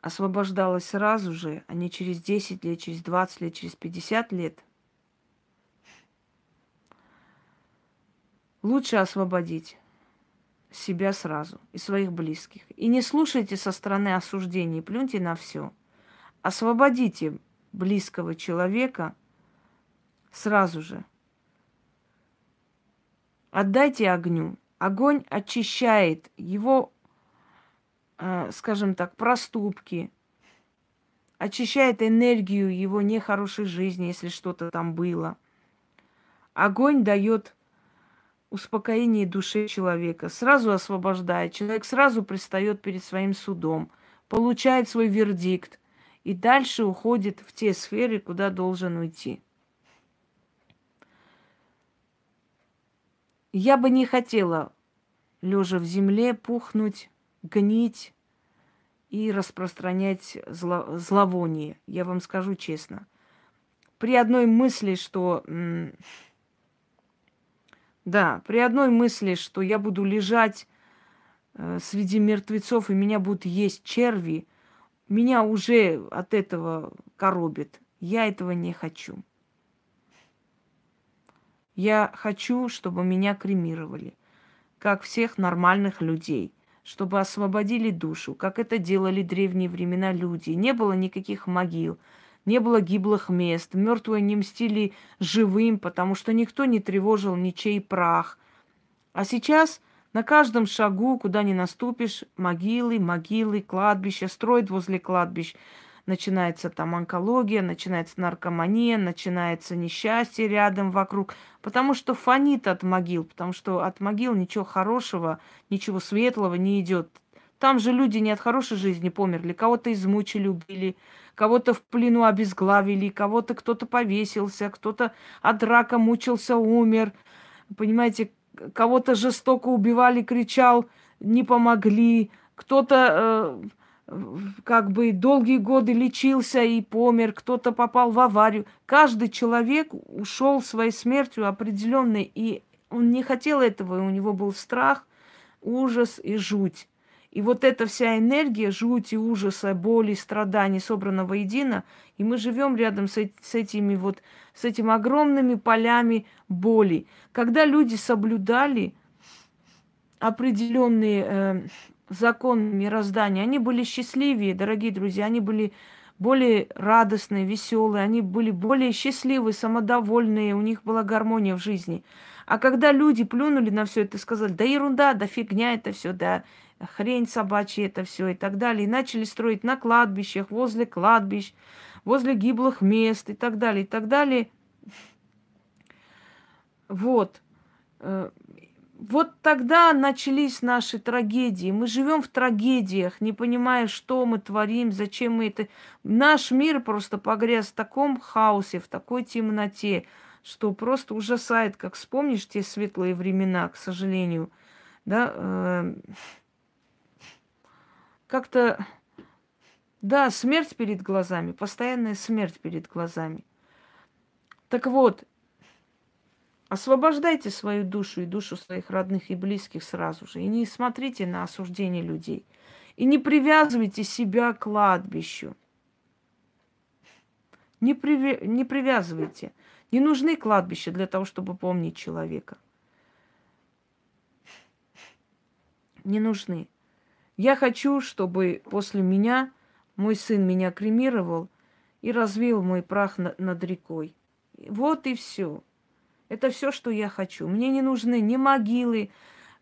освобождалась сразу же, а не через 10 лет, через 20 лет, через 50 лет, лучше освободить себя сразу и своих близких. И не слушайте со стороны осуждений, плюньте на все. Освободите близкого человека сразу же. Отдайте огню. Огонь очищает его скажем так, проступки, очищает энергию его нехорошей жизни, если что-то там было. Огонь дает успокоение душе человека, сразу освобождает. Человек сразу предстает перед своим судом, получает свой вердикт и дальше уходит в те сферы, куда должен уйти. Я бы не хотела, лежа в земле, пухнуть гнить и распространять зло, зловоние. Я вам скажу честно. При одной мысли, что... Да, при одной мысли, что я буду лежать э, среди мертвецов и меня будут есть черви, меня уже от этого коробит. Я этого не хочу. Я хочу, чтобы меня кремировали, как всех нормальных людей – чтобы освободили душу, как это делали древние времена люди. Не было никаких могил, не было гиблых мест, мертвые не мстили живым, потому что никто не тревожил ничей прах. А сейчас на каждом шагу, куда ни наступишь, могилы, могилы, кладбища, строят возле кладбищ – начинается там онкология, начинается наркомания, начинается несчастье рядом вокруг, потому что фонит от могил, потому что от могил ничего хорошего, ничего светлого не идет. Там же люди не от хорошей жизни померли, кого-то измучили, убили, кого-то в плену обезглавили, кого-то кто-то повесился, кто-то от рака мучился, умер. Понимаете, кого-то жестоко убивали, кричал, не помогли, кто-то э, как бы долгие годы лечился и помер, кто-то попал в аварию. Каждый человек ушел своей смертью определенной, и он не хотел этого, и у него был страх, ужас и жуть. И вот эта вся энергия жути, ужаса, боли, страданий собрана воедино, и мы живем рядом с, с этими вот, с этими огромными полями боли. Когда люди соблюдали определенные э, закон мироздания. Они были счастливее, дорогие друзья, они были более радостные, веселые, они были более счастливые, самодовольные, у них была гармония в жизни. А когда люди плюнули на все это сказали, да ерунда, да фигня это все, да хрень собачья это все и так далее, и начали строить на кладбищах, возле кладбищ, возле гиблых мест и так далее, и так далее. Вот. Вот тогда начались наши трагедии. Мы живем в трагедиях, не понимая, что мы творим, зачем мы это. Наш мир просто погряз в таком хаосе, в такой темноте, что просто ужасает, как вспомнишь те светлые времена, к сожалению. Да, э, как-то, да, смерть перед глазами, постоянная смерть перед глазами. Так вот, Освобождайте свою душу и душу своих родных и близких сразу же. И не смотрите на осуждение людей. И не привязывайте себя к кладбищу. Не, приви... не привязывайте. Не нужны кладбища для того, чтобы помнить человека. Не нужны. Я хочу, чтобы после меня мой сын меня кремировал и развеял мой прах на, над рекой. Вот и все. Это все, что я хочу. Мне не нужны ни могилы.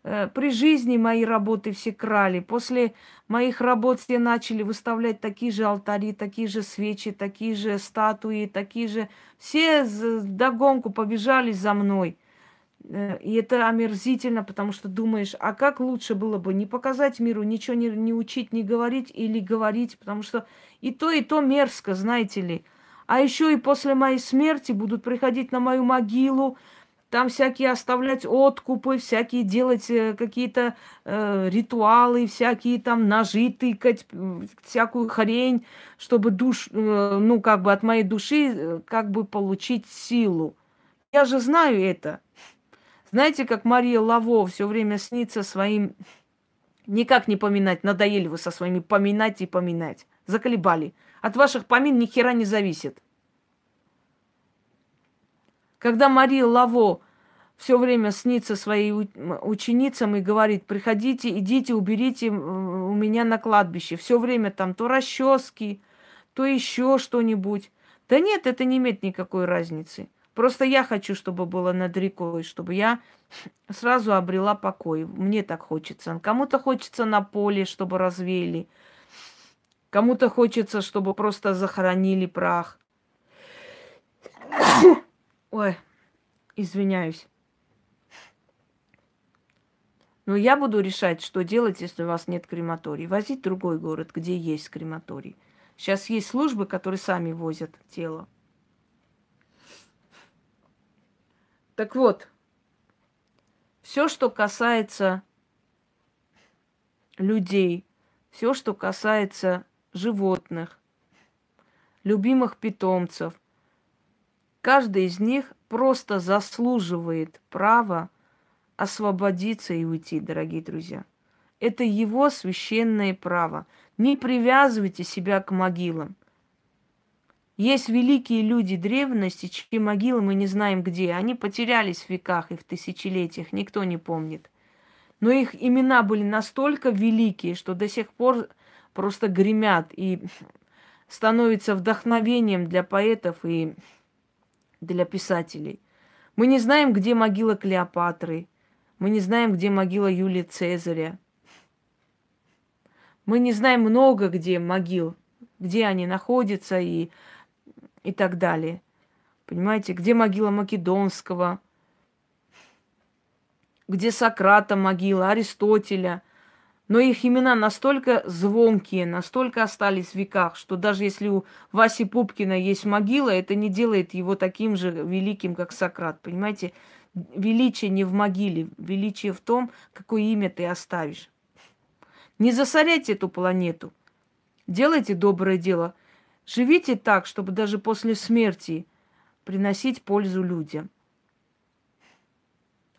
Э, при жизни мои работы все крали. После моих работ все начали выставлять такие же алтари, такие же свечи, такие же статуи, такие же... Все догонку побежали за мной. Э, и это омерзительно, потому что думаешь, а как лучше было бы не показать миру, ничего не, не учить, не говорить или говорить, потому что и то, и то мерзко, знаете ли. А еще и после моей смерти будут приходить на мою могилу, там всякие оставлять откупы, всякие делать э, какие-то э, ритуалы, всякие там ножи тыкать, всякую хрень, чтобы душ, э, ну, как бы от моей души, э, как бы получить силу. Я же знаю это. Знаете, как Мария Лаво все время снится своим... Никак не поминать, надоели вы со своими поминать и поминать. Заколебали. От ваших помин ни хера не зависит. Когда Мария Лаво все время снится своим ученицам и говорит, приходите, идите, уберите у меня на кладбище. Все время там то расчески, то еще что-нибудь. Да нет, это не имеет никакой разницы. Просто я хочу, чтобы было над рекой, чтобы я сразу обрела покой. Мне так хочется. Кому-то хочется на поле, чтобы развеяли. Кому-то хочется, чтобы просто захоронили прах. [coughs] Ой, извиняюсь. Но я буду решать, что делать, если у вас нет крематорий. Возить в другой город, где есть крематорий. Сейчас есть службы, которые сами возят тело. Так вот, все, что касается людей, все, что касается животных, любимых питомцев – Каждый из них просто заслуживает права освободиться и уйти, дорогие друзья. Это его священное право. Не привязывайте себя к могилам. Есть великие люди древности, чьи могилы мы не знаем где. Они потерялись в веках и в тысячелетиях, никто не помнит. Но их имена были настолько великие, что до сих пор просто гремят и становятся вдохновением для поэтов и для писателей. Мы не знаем, где могила Клеопатры. Мы не знаем, где могила Юлия Цезаря. Мы не знаем много где могил, где они находятся и, и так далее. Понимаете, где могила Македонского, где Сократа могила, Аристотеля – но их имена настолько звонкие, настолько остались в веках, что даже если у Васи Пупкина есть могила, это не делает его таким же великим, как Сократ. Понимаете, величие не в могиле, величие в том, какое имя ты оставишь. Не засоряйте эту планету. Делайте доброе дело. Живите так, чтобы даже после смерти приносить пользу людям.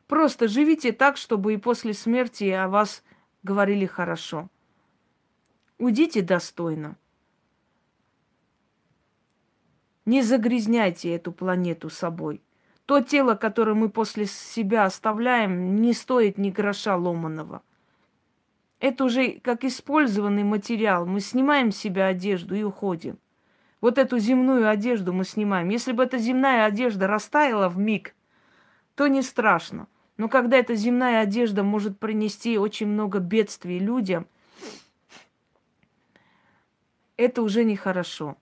Просто живите так, чтобы и после смерти о вас говорили хорошо. Уйдите достойно. Не загрязняйте эту планету собой. То тело, которое мы после себя оставляем, не стоит ни гроша ломаного. Это уже как использованный материал. Мы снимаем с себя одежду и уходим. Вот эту земную одежду мы снимаем. Если бы эта земная одежда растаяла в миг, то не страшно. Но когда эта земная одежда может принести очень много бедствий людям, это уже нехорошо.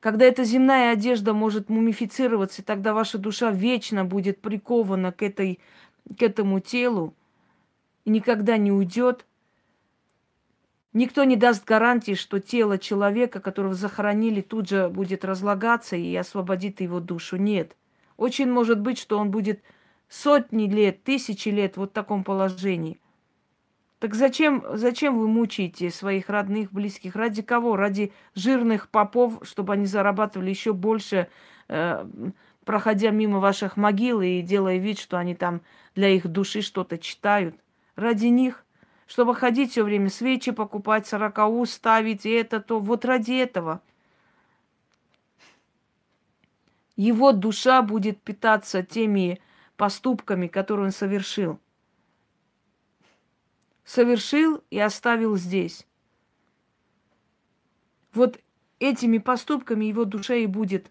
Когда эта земная одежда может мумифицироваться, тогда ваша душа вечно будет прикована к, этой, к этому телу и никогда не уйдет. Никто не даст гарантии, что тело человека, которого захоронили, тут же будет разлагаться и освободит его душу. Нет. Очень может быть, что он будет сотни лет, тысячи лет вот в таком положении. Так зачем, зачем вы мучаете своих родных, близких? Ради кого? Ради жирных попов, чтобы они зарабатывали еще больше, э, проходя мимо ваших могил и делая вид, что они там для их души что-то читают. Ради них, чтобы ходить все время, свечи покупать, сорокау ставить, и это то. Вот ради этого. Его душа будет питаться теми поступками, которые он совершил. Совершил и оставил здесь. Вот этими поступками его душе и будет,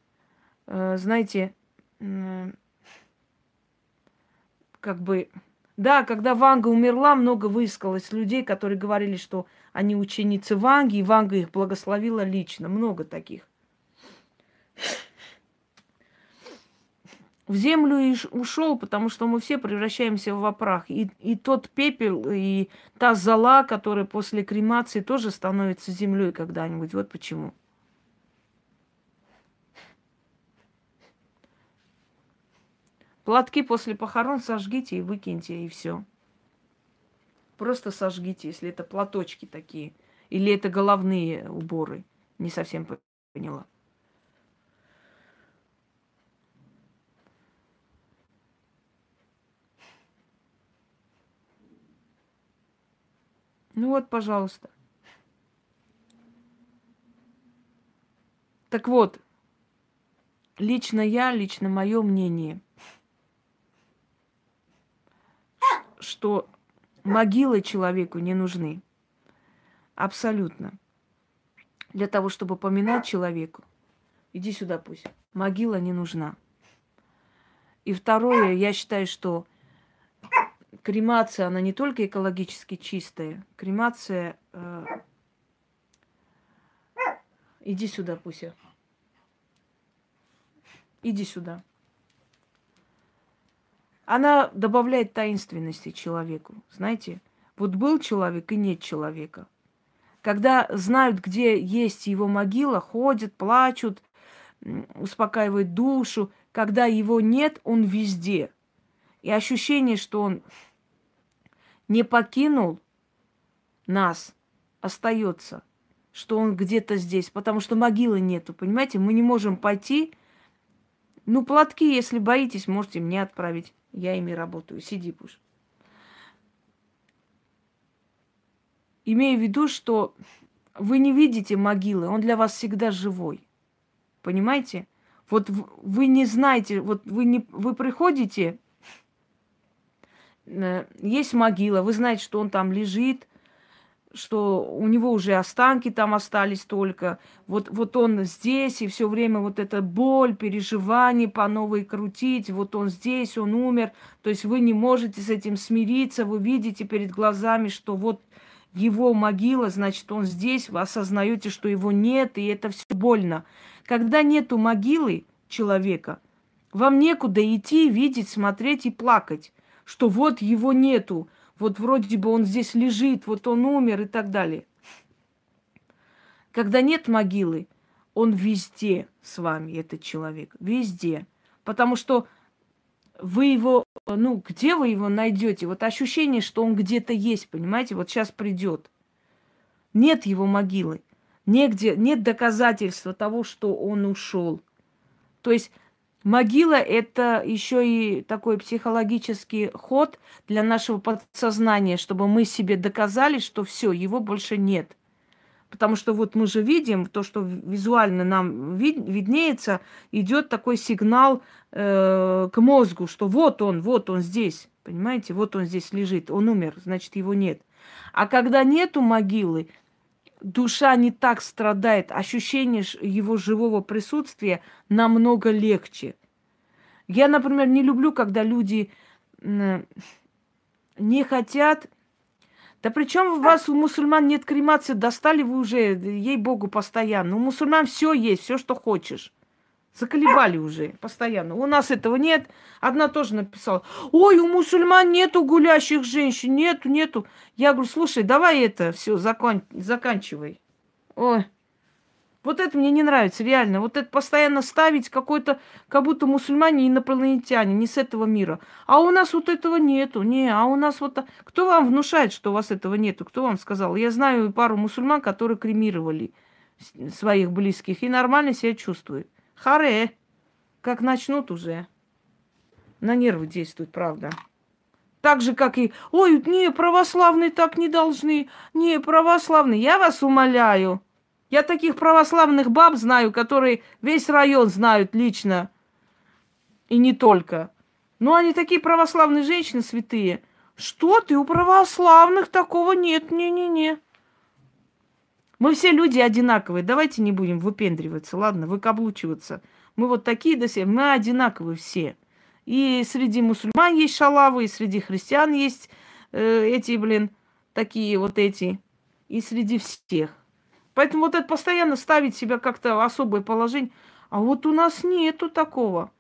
э, знаете, как бы... Да, когда Ванга умерла, много высказалось людей, которые говорили, что они ученицы Ванги, и Ванга их благословила лично. Много таких. В землю и ушел, потому что мы все превращаемся в прах. И, и тот пепел, и та зола, которая после кремации тоже становится землей когда-нибудь. Вот почему. Платки после похорон сожгите и выкиньте, и все. Просто сожгите, если это платочки такие. Или это головные уборы. Не совсем поняла. Ну вот, пожалуйста. Так вот, лично я, лично мое мнение – что могилы человеку не нужны. Абсолютно. Для того, чтобы поминать человеку, иди сюда пусть, могила не нужна. И второе, я считаю, что кремация, она не только экологически чистая, кремация... Э... Иди сюда, Пуся. Иди сюда она добавляет таинственности человеку. Знаете, вот был человек и нет человека. Когда знают, где есть его могила, ходят, плачут, успокаивают душу. Когда его нет, он везде. И ощущение, что он не покинул нас, остается, что он где-то здесь, потому что могилы нету, понимаете? Мы не можем пойти. Ну, платки, если боитесь, можете мне отправить. Я ими работаю. Сиди, пуш. Имею в виду, что вы не видите могилы, он для вас всегда живой. Понимаете? Вот вы не знаете, вот вы, не, вы приходите, есть могила, вы знаете, что он там лежит, что у него уже останки там остались только. Вот, вот он здесь, и все время вот эта боль, переживание по новой крутить, вот он здесь, он умер. То есть вы не можете с этим смириться, вы видите перед глазами, что вот его могила, значит, он здесь, вы осознаете, что его нет, и это все больно. Когда нету могилы человека, вам некуда идти, видеть, смотреть и плакать, что вот его нету, вот вроде бы он здесь лежит, вот он умер и так далее. Когда нет могилы, он везде с вами, этот человек, везде. Потому что вы его, ну, где вы его найдете? Вот ощущение, что он где-то есть, понимаете? Вот сейчас придет. Нет его могилы. Негде, нет доказательства того, что он ушел. То есть Могила – это еще и такой психологический ход для нашего подсознания, чтобы мы себе доказали, что все, его больше нет. Потому что вот мы же видим, то, что визуально нам вид, виднеется, идет такой сигнал э, к мозгу, что вот он, вот он здесь, понимаете, вот он здесь лежит, он умер, значит, его нет. А когда нету могилы, душа не так страдает, ощущение его живого присутствия намного легче. Я, например, не люблю, когда люди не хотят. Да причем у вас у мусульман нет кремации, достали вы уже, ей-богу, постоянно. У мусульман все есть, все, что хочешь. Заколебали уже постоянно. У нас этого нет. Одна тоже написала, ой, у мусульман нету гулящих женщин, нету, нету. Я говорю, слушай, давай это все закон... заканчивай. Ой, вот это мне не нравится, реально. Вот это постоянно ставить какой-то, как будто мусульмане инопланетяне, не с этого мира. А у нас вот этого нету, не, а у нас вот... Кто вам внушает, что у вас этого нету? Кто вам сказал? Я знаю пару мусульман, которые кремировали своих близких и нормально себя чувствуют. Харе. как начнут уже, на нервы действует, правда. Так же, как и, ой, не, православные так не должны, не, православные. Я вас умоляю. Я таких православных баб знаю, которые весь район знают лично. И не только. Но они такие православные женщины святые. Что ты, у православных такого нет, не-не-не. Мы все люди одинаковые. Давайте не будем выпендриваться, ладно, выкаблучиваться. Мы вот такие до сих мы одинаковые все. И среди мусульман есть шалавы, и среди христиан есть э, эти, блин, такие вот эти. И среди всех. Поэтому вот это постоянно ставить себя как-то в особое положение. А вот у нас нету такого.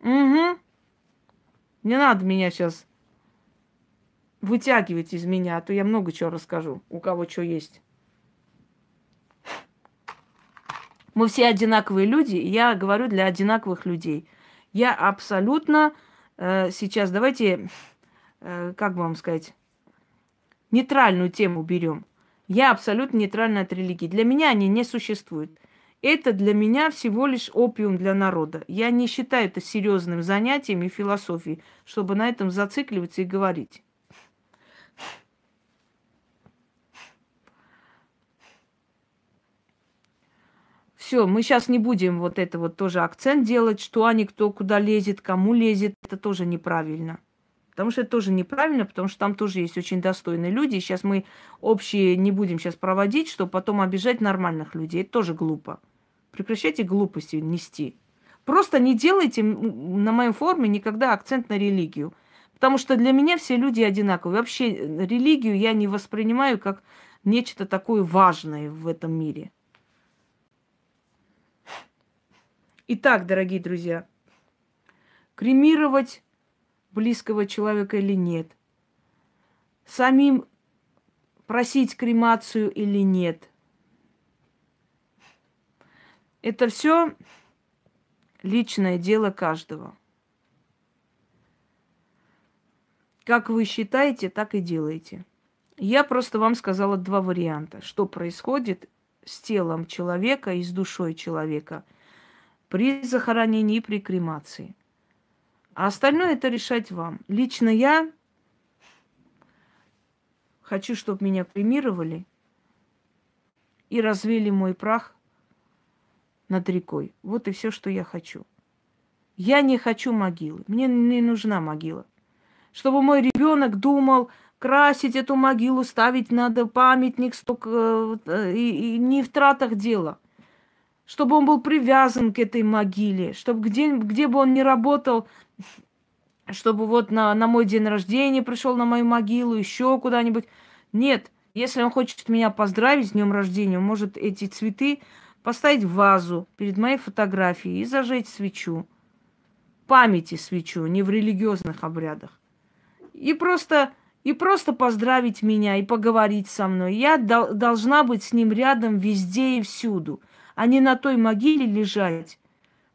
Угу. Не надо меня сейчас вытягивать из меня, а то я много чего расскажу, у кого что есть. Мы все одинаковые люди, я говорю для одинаковых людей. Я абсолютно э, сейчас, давайте, э, как вам сказать, нейтральную тему берем. Я абсолютно нейтральна от религии. Для меня они не существуют. Это для меня всего лишь опиум для народа. Я не считаю это серьезным занятием и философией, чтобы на этом зацикливаться и говорить. Все, мы сейчас не будем вот это вот тоже акцент делать, что они кто куда лезет, кому лезет. Это тоже неправильно. Потому что это тоже неправильно, потому что там тоже есть очень достойные люди. Сейчас мы общие не будем сейчас проводить, чтобы потом обижать нормальных людей. Это тоже глупо. Прекращайте глупости нести. Просто не делайте на моем форуме никогда акцент на религию. Потому что для меня все люди одинаковые. Вообще религию я не воспринимаю как нечто такое важное в этом мире. Итак, дорогие друзья, кремировать близкого человека или нет, самим просить кремацию или нет. Это все личное дело каждого. Как вы считаете, так и делайте. Я просто вам сказала два варианта, что происходит с телом человека и с душой человека – при захоронении и при кремации. А остальное это решать вам. Лично я хочу, чтобы меня кремировали и развели мой прах над рекой. Вот и все, что я хочу. Я не хочу могилы. Мне не нужна могила. Чтобы мой ребенок думал, красить эту могилу, ставить надо памятник, столько, э, и, и не в тратах дело чтобы он был привязан к этой могиле, чтобы где, где бы он ни работал, чтобы вот на, на мой день рождения пришел на мою могилу, еще куда-нибудь. Нет, если он хочет меня поздравить с днем рождения, он может эти цветы поставить в вазу перед моей фотографией и зажечь свечу. Памяти свечу, не в религиозных обрядах. И просто, и просто поздравить меня и поговорить со мной. Я дол- должна быть с ним рядом везде и всюду – а не на той могиле лежать.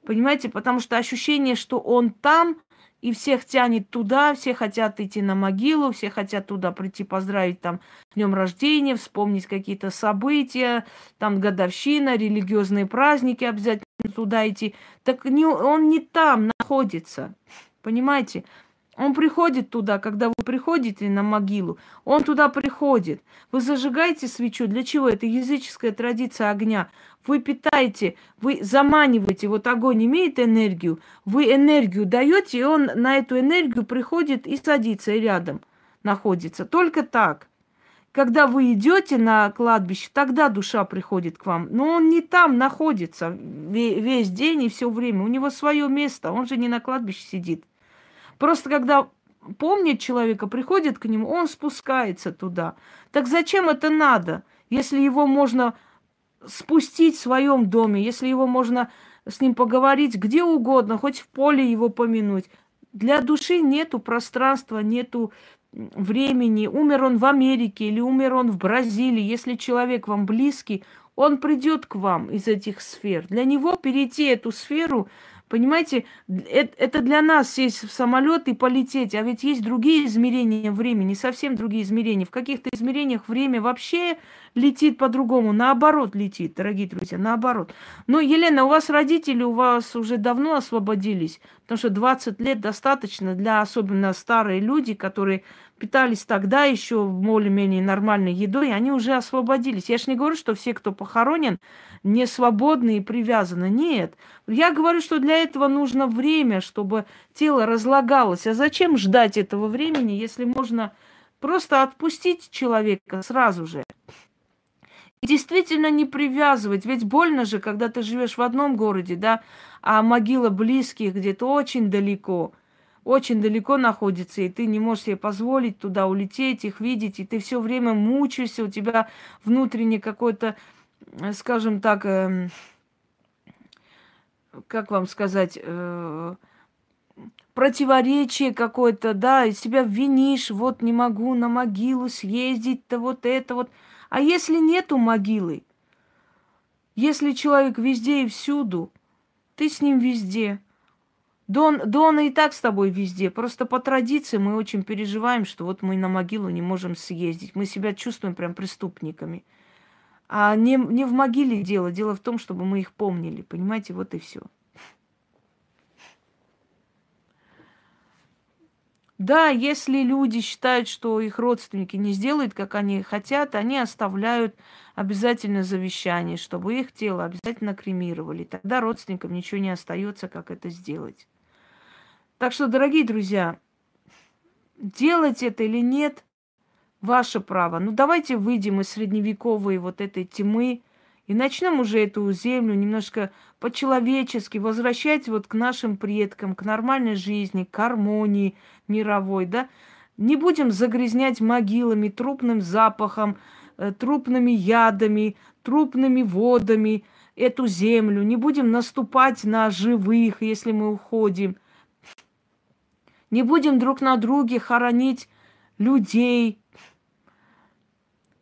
Понимаете, потому что ощущение, что он там, и всех тянет туда, все хотят идти на могилу, все хотят туда прийти поздравить там с днем рождения, вспомнить какие-то события, там годовщина, религиозные праздники, обязательно туда идти. Так не, он не там находится, понимаете? Он приходит туда, когда вы приходите на могилу, он туда приходит. Вы зажигаете свечу. Для чего? Это языческая традиция огня. Вы питаете, вы заманиваете. Вот огонь имеет энергию, вы энергию даете, и он на эту энергию приходит и садится и рядом находится. Только так. Когда вы идете на кладбище, тогда душа приходит к вам. Но он не там находится весь день и все время. У него свое место. Он же не на кладбище сидит. Просто когда помнит человека, приходит к нему, он спускается туда. Так зачем это надо, если его можно спустить в своем доме, если его можно с ним поговорить где угодно, хоть в поле его помянуть. Для души нету пространства, нету времени. Умер он в Америке или умер он в Бразилии. Если человек вам близкий, он придет к вам из этих сфер. Для него перейти эту сферу Понимаете, это для нас сесть в самолет и полететь, а ведь есть другие измерения времени, совсем другие измерения. В каких-то измерениях время вообще летит по-другому, наоборот летит, дорогие друзья, наоборот. Но, Елена, у вас родители у вас уже давно освободились, потому что 20 лет достаточно для особенно старые люди, которые питались тогда еще более-менее нормальной едой, они уже освободились. Я же не говорю, что все, кто похоронен, не свободны и привязаны. Нет. Я говорю, что для этого нужно время, чтобы тело разлагалось. А зачем ждать этого времени, если можно просто отпустить человека сразу же? И действительно не привязывать. Ведь больно же, когда ты живешь в одном городе, да, а могила близких где-то очень далеко – очень далеко находится, и ты не можешь себе позволить туда улететь, их видеть, и ты все время мучаешься, у тебя внутренне какой-то, э, скажем так, э, как вам сказать, э, противоречие какое-то, да, и себя винишь, вот не могу на могилу съездить-то, вот это вот. А если нету могилы, если человек везде и всюду, ты с ним везде – Дон, Дон и так с тобой везде. Просто по традиции мы очень переживаем, что вот мы на могилу не можем съездить. Мы себя чувствуем прям преступниками. А не, не в могиле дело. Дело в том, чтобы мы их помнили. Понимаете, вот и все. Да, если люди считают, что их родственники не сделают, как они хотят, они оставляют обязательно завещание, чтобы их тело обязательно кремировали. Тогда родственникам ничего не остается, как это сделать. Так что, дорогие друзья, делать это или нет, ваше право. Ну, давайте выйдем из средневековой вот этой тьмы и начнем уже эту землю немножко по-человечески возвращать вот к нашим предкам, к нормальной жизни, к гармонии мировой, да. Не будем загрязнять могилами, трупным запахом, э, трупными ядами, трупными водами эту землю. Не будем наступать на живых, если мы уходим – не будем друг на друге хоронить людей.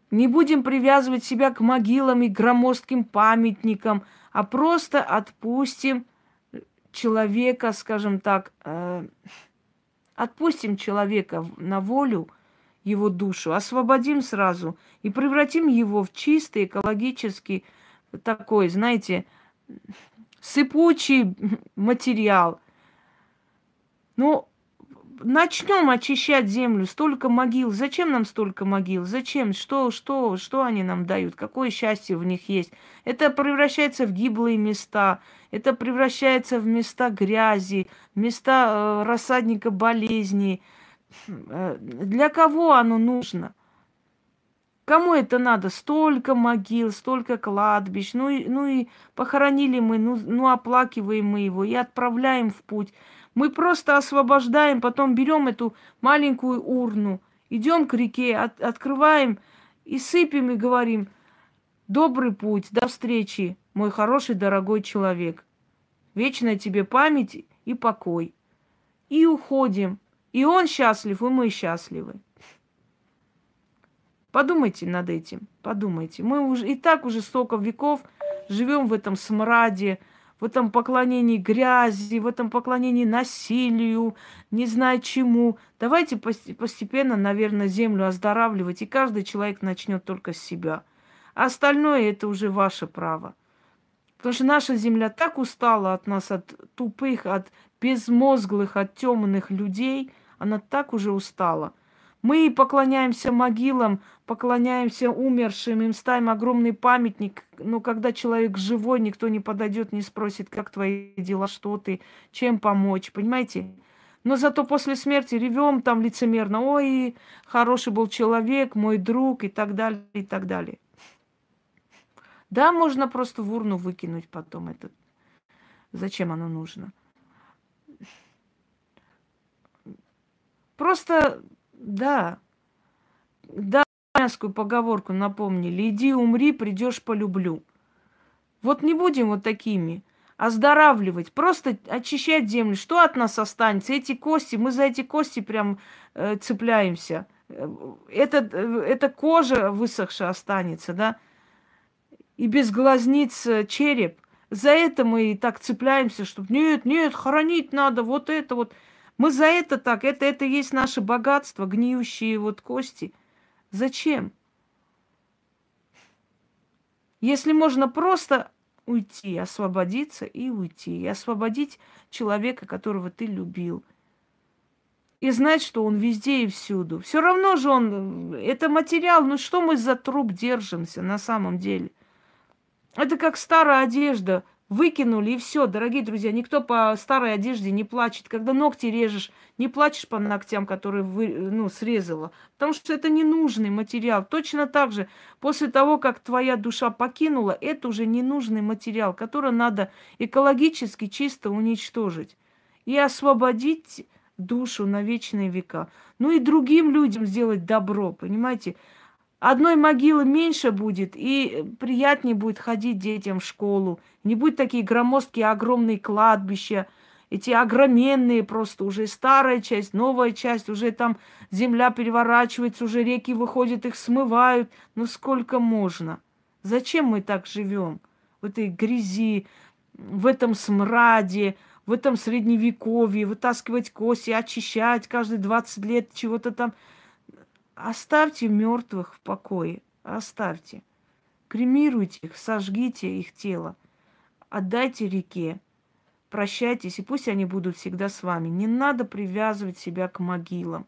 Не будем привязывать себя к могилам и громоздким памятникам, а просто отпустим человека, скажем так, э, отпустим человека на волю, его душу, освободим сразу и превратим его в чистый экологический такой, знаете, сыпучий [laughs] материал. Ну, начнем очищать землю. Столько могил. Зачем нам столько могил? Зачем? Что, что, что они нам дают? Какое счастье в них есть? Это превращается в гиблые места. Это превращается в места грязи, места э, рассадника болезней. Э, для кого оно нужно? Кому это надо? Столько могил, столько кладбищ. Ну и, ну и похоронили мы, ну, ну оплакиваем мы его и отправляем в путь. Мы просто освобождаем, потом берем эту маленькую урну, идем к реке, от, открываем и сыпем и говорим, добрый путь, до встречи, мой хороший, дорогой человек. Вечная тебе память и покой. И уходим. И он счастлив, и мы счастливы. Подумайте над этим, подумайте. Мы уже и так уже столько веков живем в этом смраде, в этом поклонении грязи, в этом поклонении насилию, не знаю чему. Давайте постепенно, наверное, землю оздоравливать, и каждый человек начнет только с себя. А остальное это уже ваше право. Потому что наша земля так устала от нас, от тупых, от безмозглых, от темных людей. Она так уже устала. Мы поклоняемся могилам, поклоняемся умершим, им ставим огромный памятник. Но когда человек живой, никто не подойдет, не спросит, как твои дела, что ты, чем помочь, понимаете? Но зато после смерти ревем там лицемерно, ой, хороший был человек, мой друг и так далее, и так далее. Да, можно просто в урну выкинуть потом это. Зачем оно нужно? Просто да. Да, армянскую поговорку напомнили. Иди умри, придешь полюблю. Вот не будем вот такими. Оздоравливать, просто очищать землю. Что от нас останется? Эти кости, мы за эти кости прям э, цепляемся. Это, эта кожа высохшая останется, да? И без глазниц череп. За это мы и так цепляемся, что нет, нет, хоронить надо, вот это вот. Мы за это так, это, это есть наше богатство, гниющие вот кости. Зачем? Если можно просто уйти, освободиться и уйти, и освободить человека, которого ты любил – и знать, что он везде и всюду. Все равно же он, это материал, ну что мы за труп держимся на самом деле? Это как старая одежда, выкинули и все, дорогие друзья, никто по старой одежде не плачет. Когда ногти режешь, не плачешь по ногтям, которые вы, ну, срезала, потому что это ненужный материал. Точно так же, после того, как твоя душа покинула, это уже ненужный материал, который надо экологически чисто уничтожить и освободить душу на вечные века. Ну и другим людям сделать добро, понимаете? Одной могилы меньше будет, и приятнее будет ходить детям в школу. Не будет такие громоздкие огромные кладбища, эти огроменные просто уже старая часть, новая часть, уже там земля переворачивается, уже реки выходят, их смывают. Ну сколько можно? Зачем мы так живем? В этой грязи, в этом смраде, в этом средневековье, вытаскивать кости, очищать каждые 20 лет чего-то там. Оставьте мертвых в покое, оставьте. Кремируйте их, сожгите их тело, отдайте реке, прощайтесь, и пусть они будут всегда с вами. Не надо привязывать себя к могилам.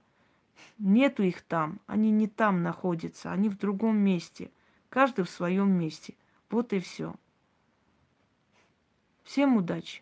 Нету их там, они не там находятся, они в другом месте. Каждый в своем месте. Вот и все. Всем удачи!